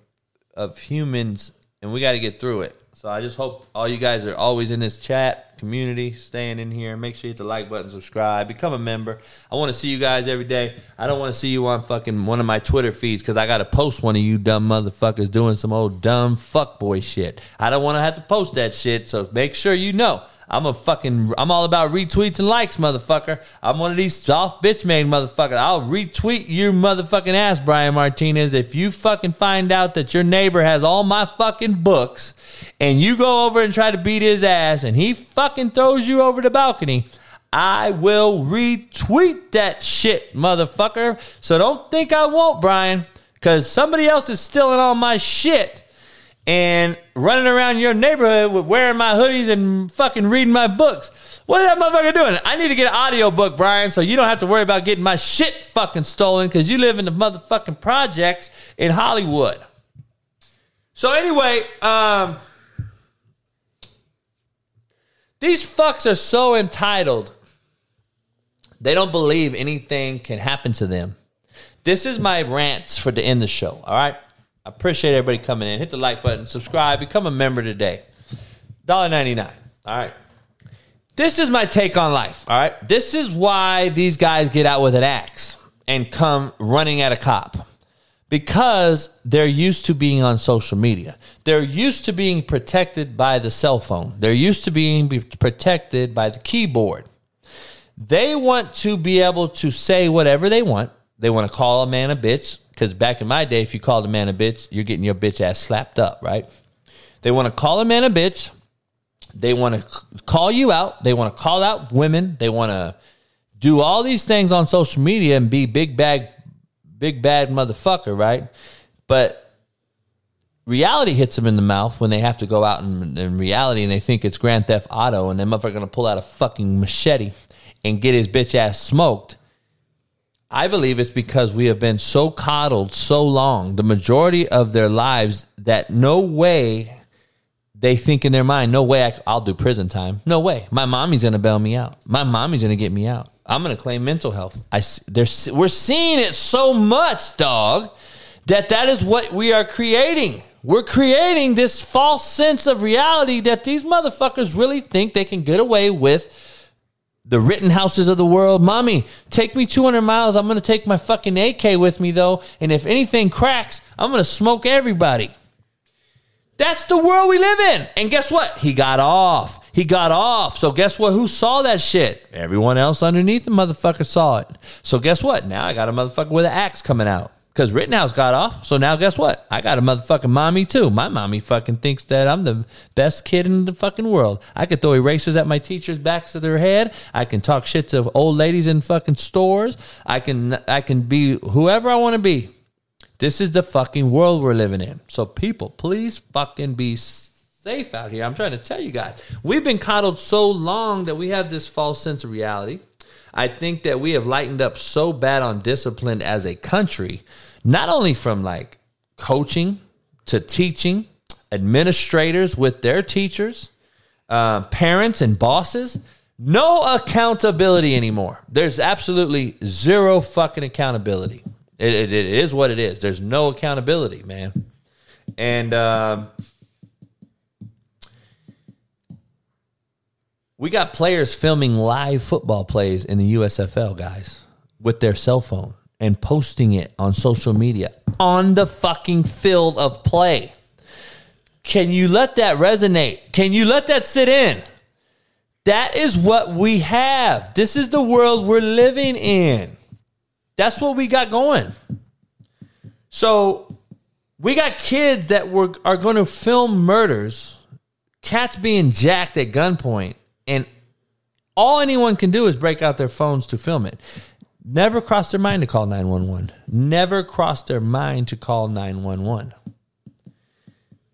C: of humans and we got to get through it. So I just hope all you guys are always in this chat community, staying in here. Make sure you hit the like button, subscribe, become a member. I want to see you guys every day. I don't want to see you on fucking one of my Twitter feeds because I got to post one of you dumb motherfuckers doing some old dumb fuckboy shit. I don't want to have to post that shit. So make sure you know. I'm a fucking. I'm all about retweets and likes, motherfucker. I'm one of these soft bitch made motherfuckers. I'll retweet your motherfucking ass, Brian Martinez, if you fucking find out that your neighbor has all my fucking books, and you go over and try to beat his ass, and he fucking throws you over the balcony. I will retweet that shit, motherfucker. So don't think I won't, Brian, because somebody else is stealing all my shit and running around your neighborhood with wearing my hoodies and fucking reading my books. What is that motherfucker doing? I need to get an audio book, Brian, so you don't have to worry about getting my shit fucking stolen because you live in the motherfucking projects in Hollywood. So anyway, um, these fucks are so entitled. They don't believe anything can happen to them. This is my rants for to end of the show. All right. I appreciate everybody coming in. Hit the like button, subscribe, become a member today. $1.99. All right. This is my take on life. All right. This is why these guys get out with an axe and come running at a cop because they're used to being on social media. They're used to being protected by the cell phone. They're used to being protected by the keyboard. They want to be able to say whatever they want. They want to call a man a bitch because back in my day, if you called a man a bitch, you're getting your bitch ass slapped up, right? They want to call a man a bitch. They want to call you out. They want to call out women. They want to do all these things on social media and be big bag, big bad motherfucker, right? But reality hits them in the mouth when they have to go out in, in reality and they think it's Grand Theft Auto and them motherfucker gonna pull out a fucking machete and get his bitch ass smoked. I believe it's because we have been so coddled so long, the majority of their lives, that no way they think in their mind, no way I, will do prison time. No way. My mommy's going to bail me out. My mommy's going to get me out. I'm going to claim mental health. I, we're seeing it so much, dog, that that is what we are creating. We're creating this false sense of reality that these motherfuckers really think they can get away with the Rittenhouses of the world. Mommy, take me 200 miles. I'm going to take my fucking AK with me, though. And if anything cracks, I'm going to smoke everybody. That's the world we live in. And guess what? He got off. He got off. So guess what? Who saw that shit? Everyone else underneath the motherfucker saw it. So guess what? Now I got a motherfucker with an axe coming out. Because Rittenhouse got off. So now guess what? I got a motherfucking mommy too. My mommy fucking thinks that I'm the best kid in the fucking world. I could throw erasers at my teachers' backs of their head. I can talk shit to old ladies in fucking stores. I can I can be whoever I want to be. This is the fucking world we're living in. So people, please fucking be safe out here. I'm trying to tell you guys. We've been coddled so long that we have this false sense of reality. I think that we have lightened up so bad on discipline as a country, not only from like coaching to teaching, administrators with their teachers, uh, parents and bosses. No accountability anymore. There's absolutely zero fucking accountability. It, it, it is what it is. There's no accountability, man. And um, we got players filming live football plays in the USFL, guys, with their cell phone and posting it on social media on the fucking field of play. Can you let that resonate? Can you let that sit in? That is what we have. This is the world we're living in. That's what we got going. So we got kids that were are going to film murders, cats being jacked at gunpoint, and all anyone can do is break out their phones to film it. Never crossed their mind to call 911. Never crossed their mind to call 911.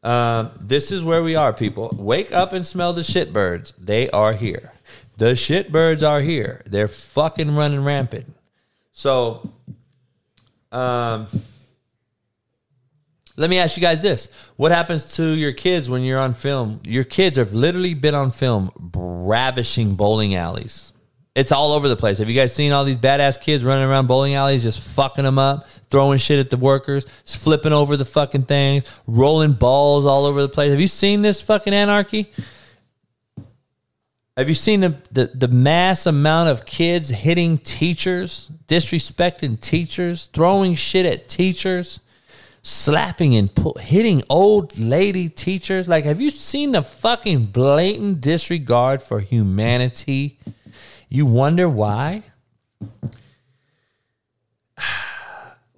C: Um, this is where we are, people. Wake up and smell the shitbirds. They are here. The shitbirds are here. They're fucking running rampant. So, um, let me ask you guys this. What happens to your kids when you're on film? Your kids have literally been on film ravishing bowling alleys It's all over the place. Have you guys seen all these badass kids running around bowling alleys just fucking them up, throwing shit at the workers, flipping over the fucking things, rolling balls all over the place? Have you seen this fucking anarchy? Have you seen the, the, the mass amount of kids hitting teachers, disrespecting teachers, throwing shit at teachers, slapping and hitting old lady teachers? Like, have you seen the fucking blatant disregard for humanity? You wonder why?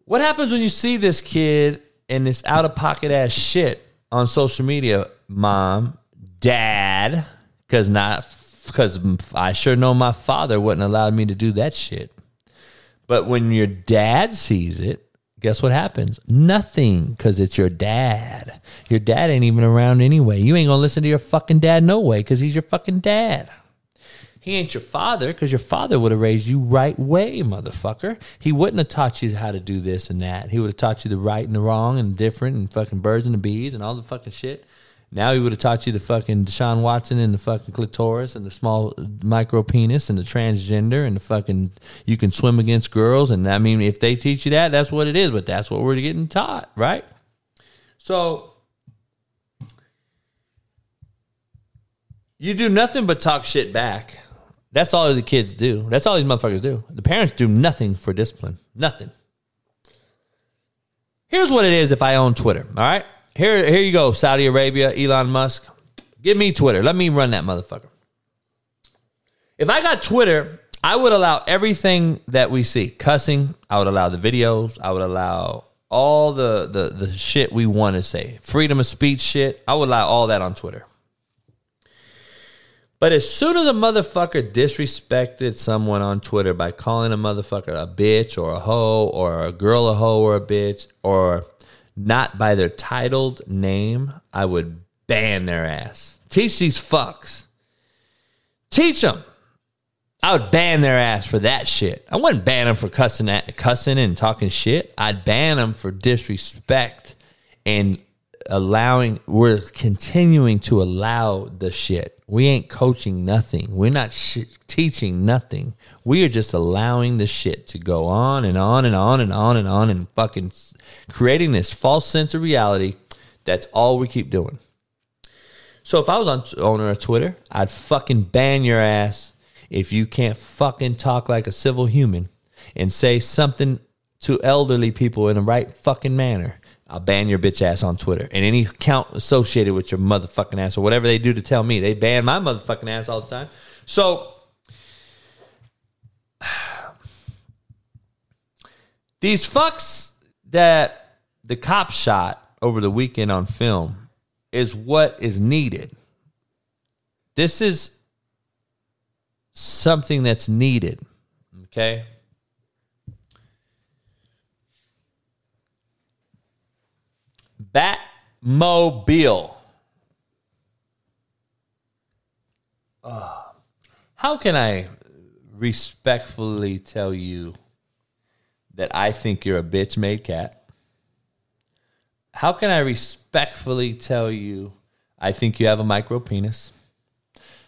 C: What happens when you see this kid and this out of pocket ass shit on social media, mom, dad? Because not because I sure know my father wouldn't allow me to do that shit. But when your dad sees it, guess what happens? Nothing, because it's your dad. Your dad ain't even around anyway. You ain't gonna listen to your fucking dad no way, because he's your fucking dad. He ain't your father because your father would have raised you right way, motherfucker. He wouldn't have taught you how to do this and that. He would have taught you the right and the wrong and different and fucking birds and the bees and all the fucking shit. Now he would have taught you the fucking Deshaun Watson and the fucking clitoris and the small uh, micro penis and the transgender and the fucking you can swim against girls. And I mean, if they teach you that, that's what it is. But that's what we're getting taught, right? So you do nothing but talk shit back. That's all the kids do. That's all these motherfuckers do. The parents do nothing for discipline. Nothing. Here's what it is if I own Twitter. All right. Here, here you go, Saudi Arabia, Elon Musk. Give me Twitter. Let me run that motherfucker. If I got Twitter, I would allow everything that we see. Cussing, I would allow the videos, I would allow all the the, the shit we want to say. Freedom of speech shit, I would allow all that on Twitter. But as soon as a motherfucker disrespected someone on Twitter by calling a motherfucker a bitch or a hoe or a girl a hoe or a bitch or not by their titled name, I would ban their ass. Teach these fucks. Teach them. I would ban their ass for that shit. I wouldn't ban them for cussing, at, cussing and talking shit. I'd ban them for disrespect and allowing. We're continuing to allow the shit. We ain't coaching nothing. We're not sh- teaching nothing. We are just allowing the shit to go on and on and on and on and on and fucking creating this false sense of reality. That's all we keep doing. So if I was on owner of Twitter, I'd fucking ban your ass if you can't fucking talk like a civil human and say something to elderly people in the right fucking manner. I'll ban your bitch ass on Twitter and any account associated with your motherfucking ass or whatever they do to tell me. They ban my motherfucking ass all the time. So [sighs] these fucks that the cop shot over the weekend on film is what is needed. This is something that's needed. Okay. Batmobile. Uh, how can I respectfully tell you that I think you're a bitch made cat? How can I respectfully tell you I think you have a micro penis?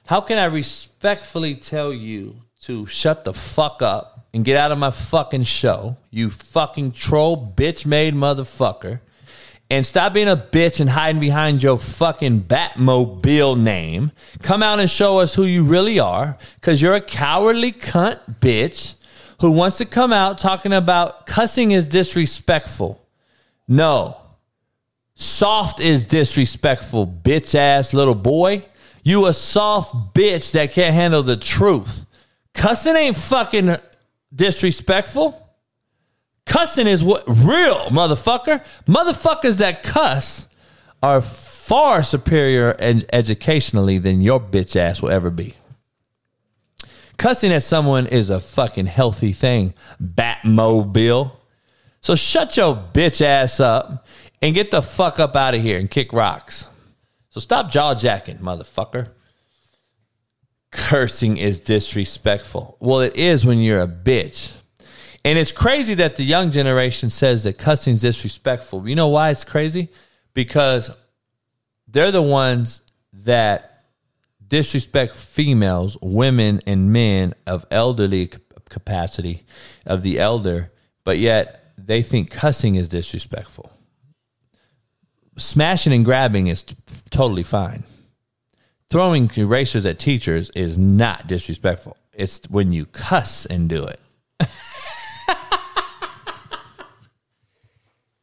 C: How can I respectfully tell you to shut the fuck up and get out of my fucking show, you fucking troll bitch made motherfucker? And stop being a bitch and hiding behind your fucking Batmobile name. Come out and show us who you really are because you're a cowardly cunt bitch who wants to come out talking about cussing is disrespectful. No. Soft is disrespectful, bitch ass little boy. You a soft bitch that can't handle the truth. Cussing ain't fucking disrespectful. Cussing is what real motherfucker. Motherfuckers that cuss are far superior ed- educationally than your bitch ass will ever be. Cussing at someone is a fucking healthy thing, Batmobile. So shut your bitch ass up and get the fuck up out of here and kick rocks. So stop jaw jacking, motherfucker. Cursing is disrespectful. Well, it is when you're a bitch. And it's crazy that the young generation says that cussing is disrespectful. You know why it's crazy? Because they're the ones that disrespect females, women, and men of elderly capacity of the elder, but yet they think cussing is disrespectful. Smashing and grabbing is t- totally fine. Throwing erasers at teachers is not disrespectful. It's when you cuss and do it.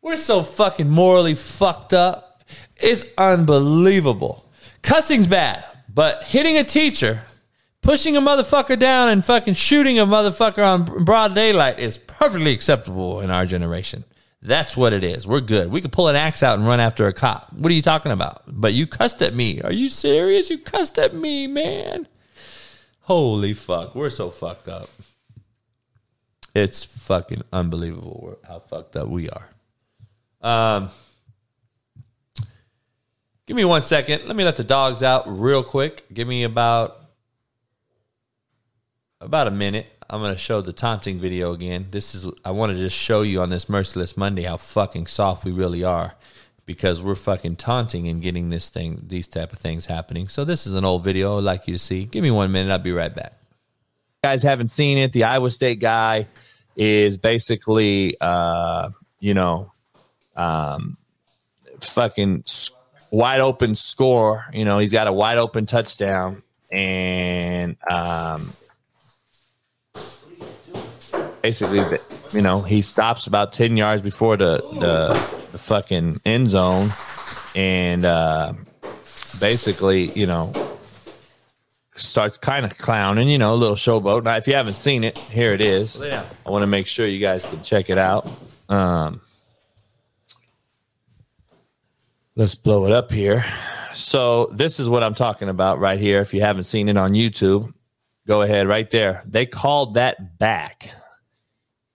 C: We're so fucking morally fucked up. It's unbelievable. Cussing's bad, but hitting a teacher, pushing a motherfucker down, and fucking shooting a motherfucker on broad daylight is perfectly acceptable in our generation. That's what it is. We're good. We could pull an axe out and run after a cop. What are you talking about? But you cussed at me. Are you serious? You cussed at me, man. Holy fuck. We're so fucked up. It's fucking unbelievable how fucked up we are. Um, give me one second. Let me let the dogs out real quick. Give me about about a minute. I'm gonna show the taunting video again. This is I want to just show you on this merciless Monday how fucking soft we really are because we're fucking taunting and getting this thing these type of things happening. So this is an old video I'd like you to see. Give me one minute. I'll be right back. guys haven't seen it, the Iowa State guy is basically uh, you know um, fucking wide open score. You know, he's got a wide open touchdown, and um, basically, you know, he stops about ten yards before the the, the fucking end zone, and uh, basically, you know. Starts kind of clowning, you know, a little showboat. Now, if you haven't seen it, here it is. Yeah. I want to make sure you guys can check it out. Um, let's blow it up here. So this is what I'm talking about right here. If you haven't seen it on YouTube, go ahead right there. They called that back.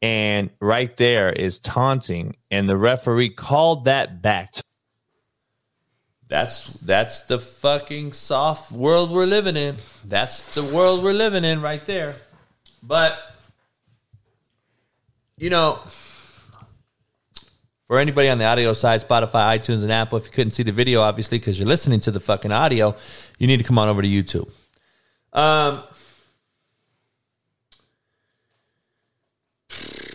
C: And right there is taunting. And the referee called that back. That's that's the fucking soft world we're living in. That's the world we're living in right there. But you know, for anybody on the audio side, Spotify, iTunes, and Apple, if you couldn't see the video, obviously, because you're listening to the fucking audio, you need to come on over to YouTube. Um,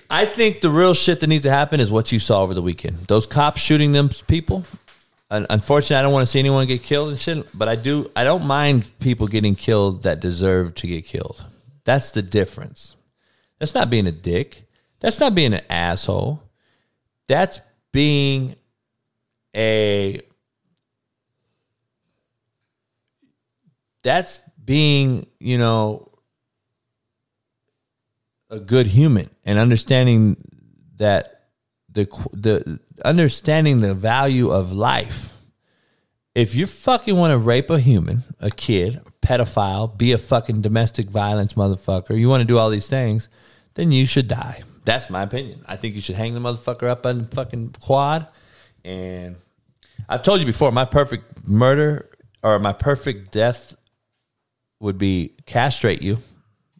C: I think the real shit that needs to happen is what you saw over the weekend. Those cops shooting them people. Un- Unfortunately, I don't want to see anyone get killed and shit, but I do. I don't mind people getting killed that deserve to get killed. That's the difference. That's not being a dick. That's not being an asshole. That's being a that's being, you know, a good human and understanding that the the understanding the value of life. If you fucking want to rape a human, a kid, a pedophile, be a fucking domestic violence motherfucker, you want to do all these things, then you should die. That's my opinion. I think you should hang the motherfucker up on the fucking quad. And I've told you before, my perfect murder or my perfect death would be castrate you.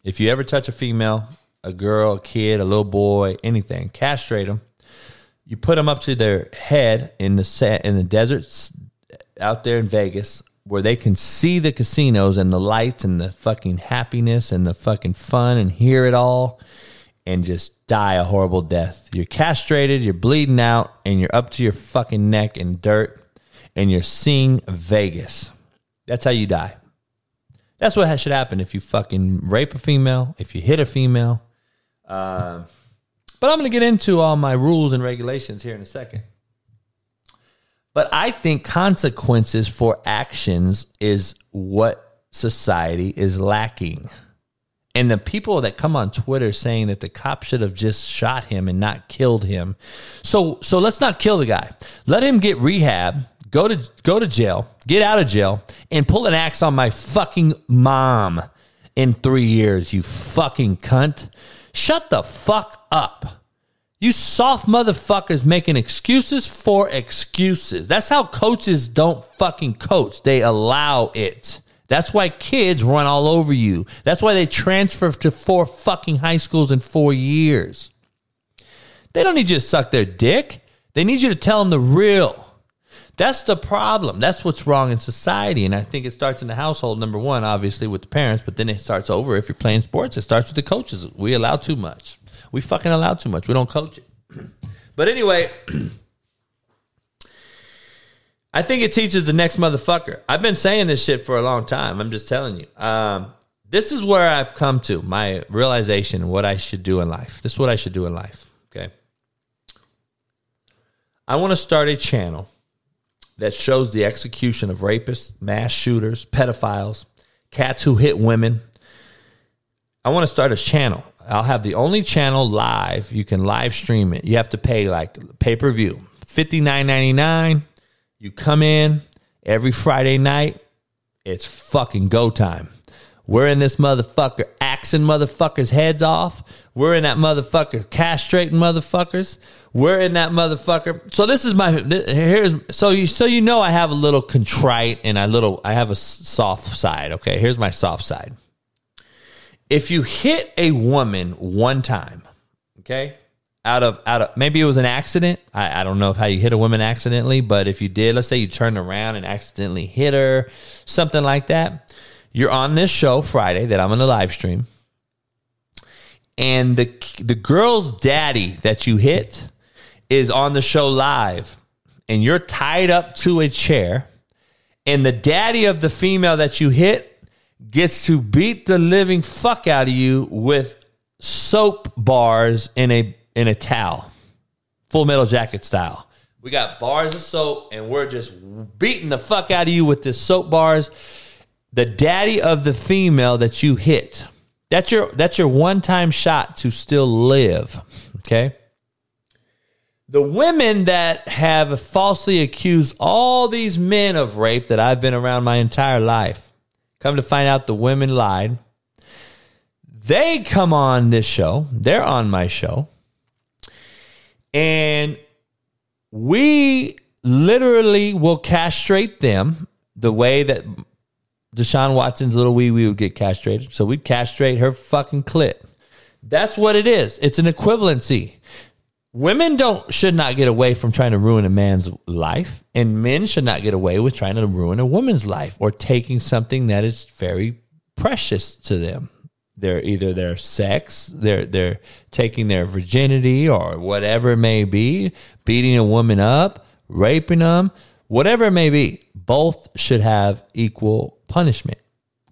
C: If you ever touch a female, a girl, a kid, a little boy, anything, castrate them. You put them up to their head in the set in the deserts out there in Vegas where they can see the casinos and the lights and the fucking happiness and the fucking fun and hear it all and just die a horrible death. You're castrated, you're bleeding out, and you're up to your fucking neck in dirt and you're seeing Vegas. That's how you die. That's what should happen if you fucking rape a female, if you hit a female. Um, but I'm going to get into all my rules and regulations here in a second. But I think consequences for actions is what society is lacking. And the people that come on Twitter saying that the cop should have just shot him and not killed him. So so let's not kill the guy. Let him get rehab, go to go to jail, get out of jail, and pull an axe on my fucking mom in three years, you fucking cunt. Shut the fuck up. You soft motherfuckers making excuses for excuses. That's how coaches don't fucking coach. They allow it. That's why kids run all over you. That's why they transfer to four fucking high schools in four years. They don't need you to suck their dick. They need you to tell them the real. That's the problem. That's what's wrong in society. And I think it starts in the household, number one, obviously with the parents, but then it starts over if you're playing sports. It starts with the coaches. We allow too much. We fucking allow too much. We don't coach it. [clears throat] But anyway, [clears throat] I think it teaches the next motherfucker. I've been saying this shit for a long time. I'm just telling you. Um, this is where I've come to my realization what I should do in life. This is what I should do in life. Okay. I want to start a channel that shows the execution of rapists, mass shooters, pedophiles, cats who hit women. I want to start a channel. I'll have the only channel live. You can live stream it. You have to pay like pay per view, fifty nine ninety nine. You come in every Friday night. It's fucking go time. We're in this motherfucker axing motherfuckers' heads off. We're in that motherfucker castrating motherfuckers. We're in that motherfucker. So this is my here's so you so you know I have a little contrite and I little I have a soft side. Okay, here's my soft side. If you hit a woman one time, okay, out of out of maybe it was an accident. I, I don't know if how you hit a woman accidentally, but if you did, let's say you turned around and accidentally hit her, something like that. You're on this show Friday that I'm going the live stream, and the the girl's daddy that you hit is on the show live, and you're tied up to a chair, and the daddy of the female that you hit gets to beat the living fuck out of you with soap bars in a in a towel, full metal jacket style. We got bars of soap, and we're just beating the fuck out of you with this soap bars. The daddy of the female that you hit. That's your that's your one time shot to still live. Okay. The women that have falsely accused all these men of rape that I've been around my entire life, come to find out the women lied. They come on this show. They're on my show. And we literally will castrate them the way that Deshaun Watson's little wee wee would get castrated. So we'd castrate her fucking clit. That's what it is. It's an equivalency. Women don't should not get away from trying to ruin a man's life, and men should not get away with trying to ruin a woman's life or taking something that is very precious to them. They're either their sex, they're they're taking their virginity or whatever it may be, beating a woman up, raping them, whatever it may be. Both should have equal punishment,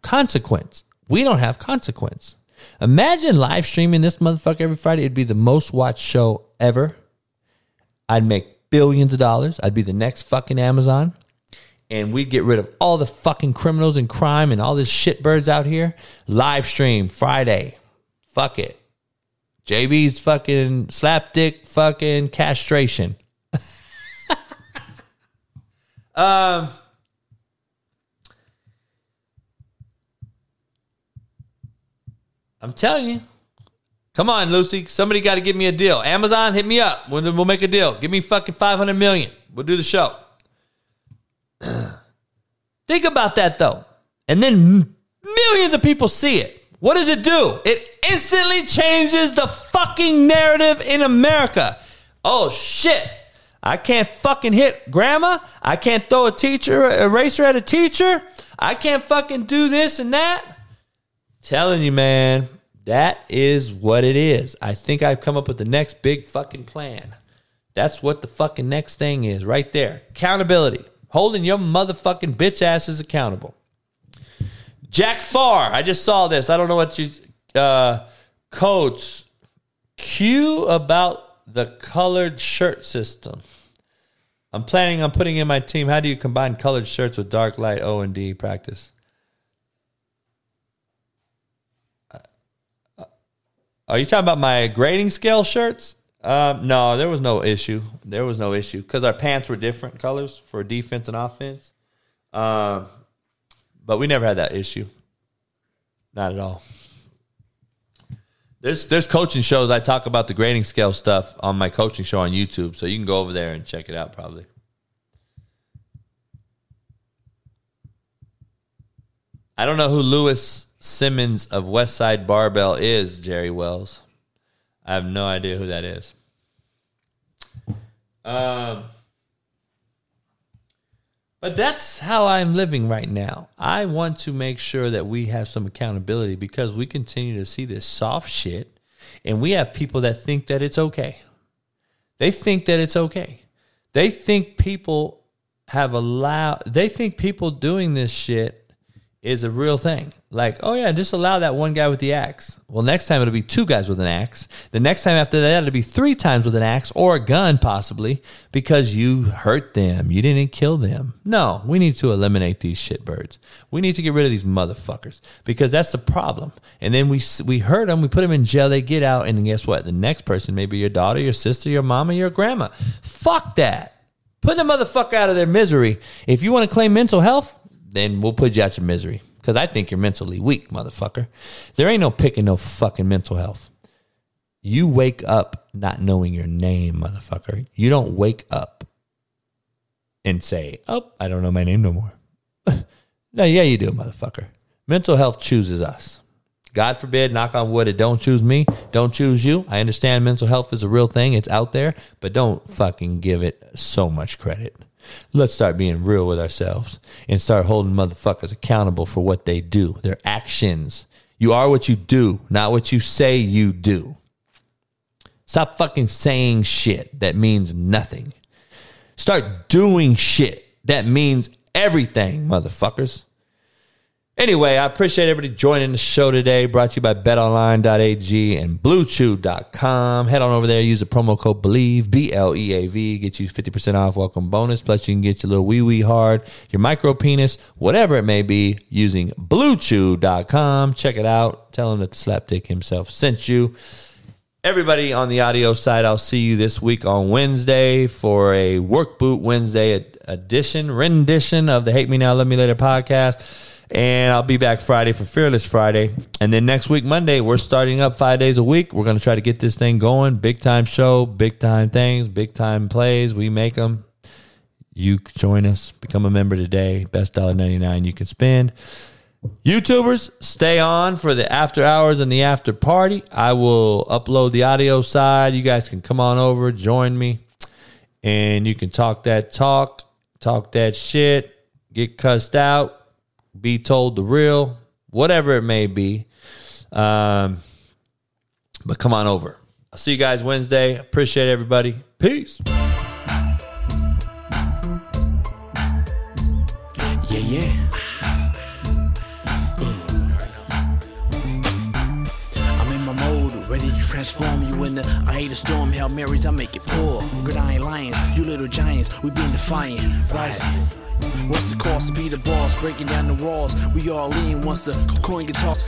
C: consequence. We don't have consequence. Imagine live streaming this motherfucker every Friday. It'd be the most watched show ever. I'd make billions of dollars. I'd be the next fucking Amazon and we'd get rid of all the fucking criminals and crime and all this shitbirds out here. Live stream Friday. Fuck it. JB's fucking slapdick fucking castration. [laughs] um I'm telling you. Come on, Lucy. Somebody got to give me a deal. Amazon, hit me up. We'll, we'll make a deal. Give me fucking 500 million. We'll do the show. [clears throat] Think about that though. And then millions of people see it. What does it do? It instantly changes the fucking narrative in America. Oh shit. I can't fucking hit grandma. I can't throw a teacher, eraser at a teacher. I can't fucking do this and that. Telling you, man, that is what it is. I think I've come up with the next big fucking plan. That's what the fucking next thing is right there. Accountability holding your motherfucking bitch asses accountable. Jack Farr, I just saw this. I don't know what you uh coach Q about the colored shirt system. I'm planning on putting in my team. How do you combine colored shirts with dark light O and D practice? Are you talking about my grading scale shirts? Um, no, there was no issue. There was no issue because our pants were different colors for defense and offense. Um, but we never had that issue. Not at all. There's there's coaching shows I talk about the grading scale stuff on my coaching show on YouTube, so you can go over there and check it out. Probably. I don't know who Lewis Simmons of Westside Barbell is, Jerry Wells. I have no idea who that is. Um, But that's how I'm living right now. I want to make sure that we have some accountability because we continue to see this soft shit and we have people that think that it's okay. They think that it's okay. They think people have allowed, they think people doing this shit is a real thing. Like, oh yeah, just allow that one guy with the axe. Well, next time it'll be two guys with an axe. The next time after that, it'll be three times with an axe or a gun, possibly, because you hurt them. You didn't kill them. No, we need to eliminate these shitbirds. We need to get rid of these motherfuckers because that's the problem. And then we we hurt them, we put them in jail, they get out, and guess what? The next person, maybe your daughter, your sister, your mama, your grandma. Fuck that. Put the motherfucker out of their misery. If you want to claim mental health, then we'll put you out your misery. Because I think you're mentally weak, motherfucker. There ain't no picking no fucking mental health. You wake up not knowing your name, motherfucker. You don't wake up and say, Oh, I don't know my name no more. [laughs] no, yeah, you do, motherfucker. Mental health chooses us. God forbid, knock on wood, it don't choose me, don't choose you. I understand mental health is a real thing, it's out there, but don't fucking give it so much credit. Let's start being real with ourselves and start holding motherfuckers accountable for what they do, their actions. You are what you do, not what you say you do. Stop fucking saying shit that means nothing. Start doing shit that means everything, motherfuckers. Anyway, I appreciate everybody joining the show today. Brought to you by betonline.ag and bluechew.com. Head on over there, use the promo code BLEAV, B L E A V, get you 50% off welcome bonus. Plus, you can get your little wee wee hard, your micro penis, whatever it may be, using bluechew.com. Check it out. Tell him that the slapdick himself sent you. Everybody on the audio side, I'll see you this week on Wednesday for a Work Boot Wednesday edition, rendition of the Hate Me Now, Love Me Later podcast. And I'll be back Friday for Fearless Friday. And then next week, Monday, we're starting up five days a week. We're going to try to get this thing going. Big time show, big time things, big time plays. We make them. You join us, become a member today. Best dollar ninety nine you can spend. YouTubers, stay on for the after hours and the after party. I will upload the audio side. You guys can come on over, join me, and you can talk that talk, talk that shit, get cussed out, be told the real, whatever it may be. Um, but come on over. I'll see you guys Wednesday. Appreciate everybody. Peace.
A: Yeah, yeah. I'm in my mode, ready to transform you into I hate a storm, Hail Marys, I make it pour. Good, I ain't lying. You little giants, we been defiant. Rising. What's the cost be the boss? Breaking down the walls. We all lean once the coin gets tossed.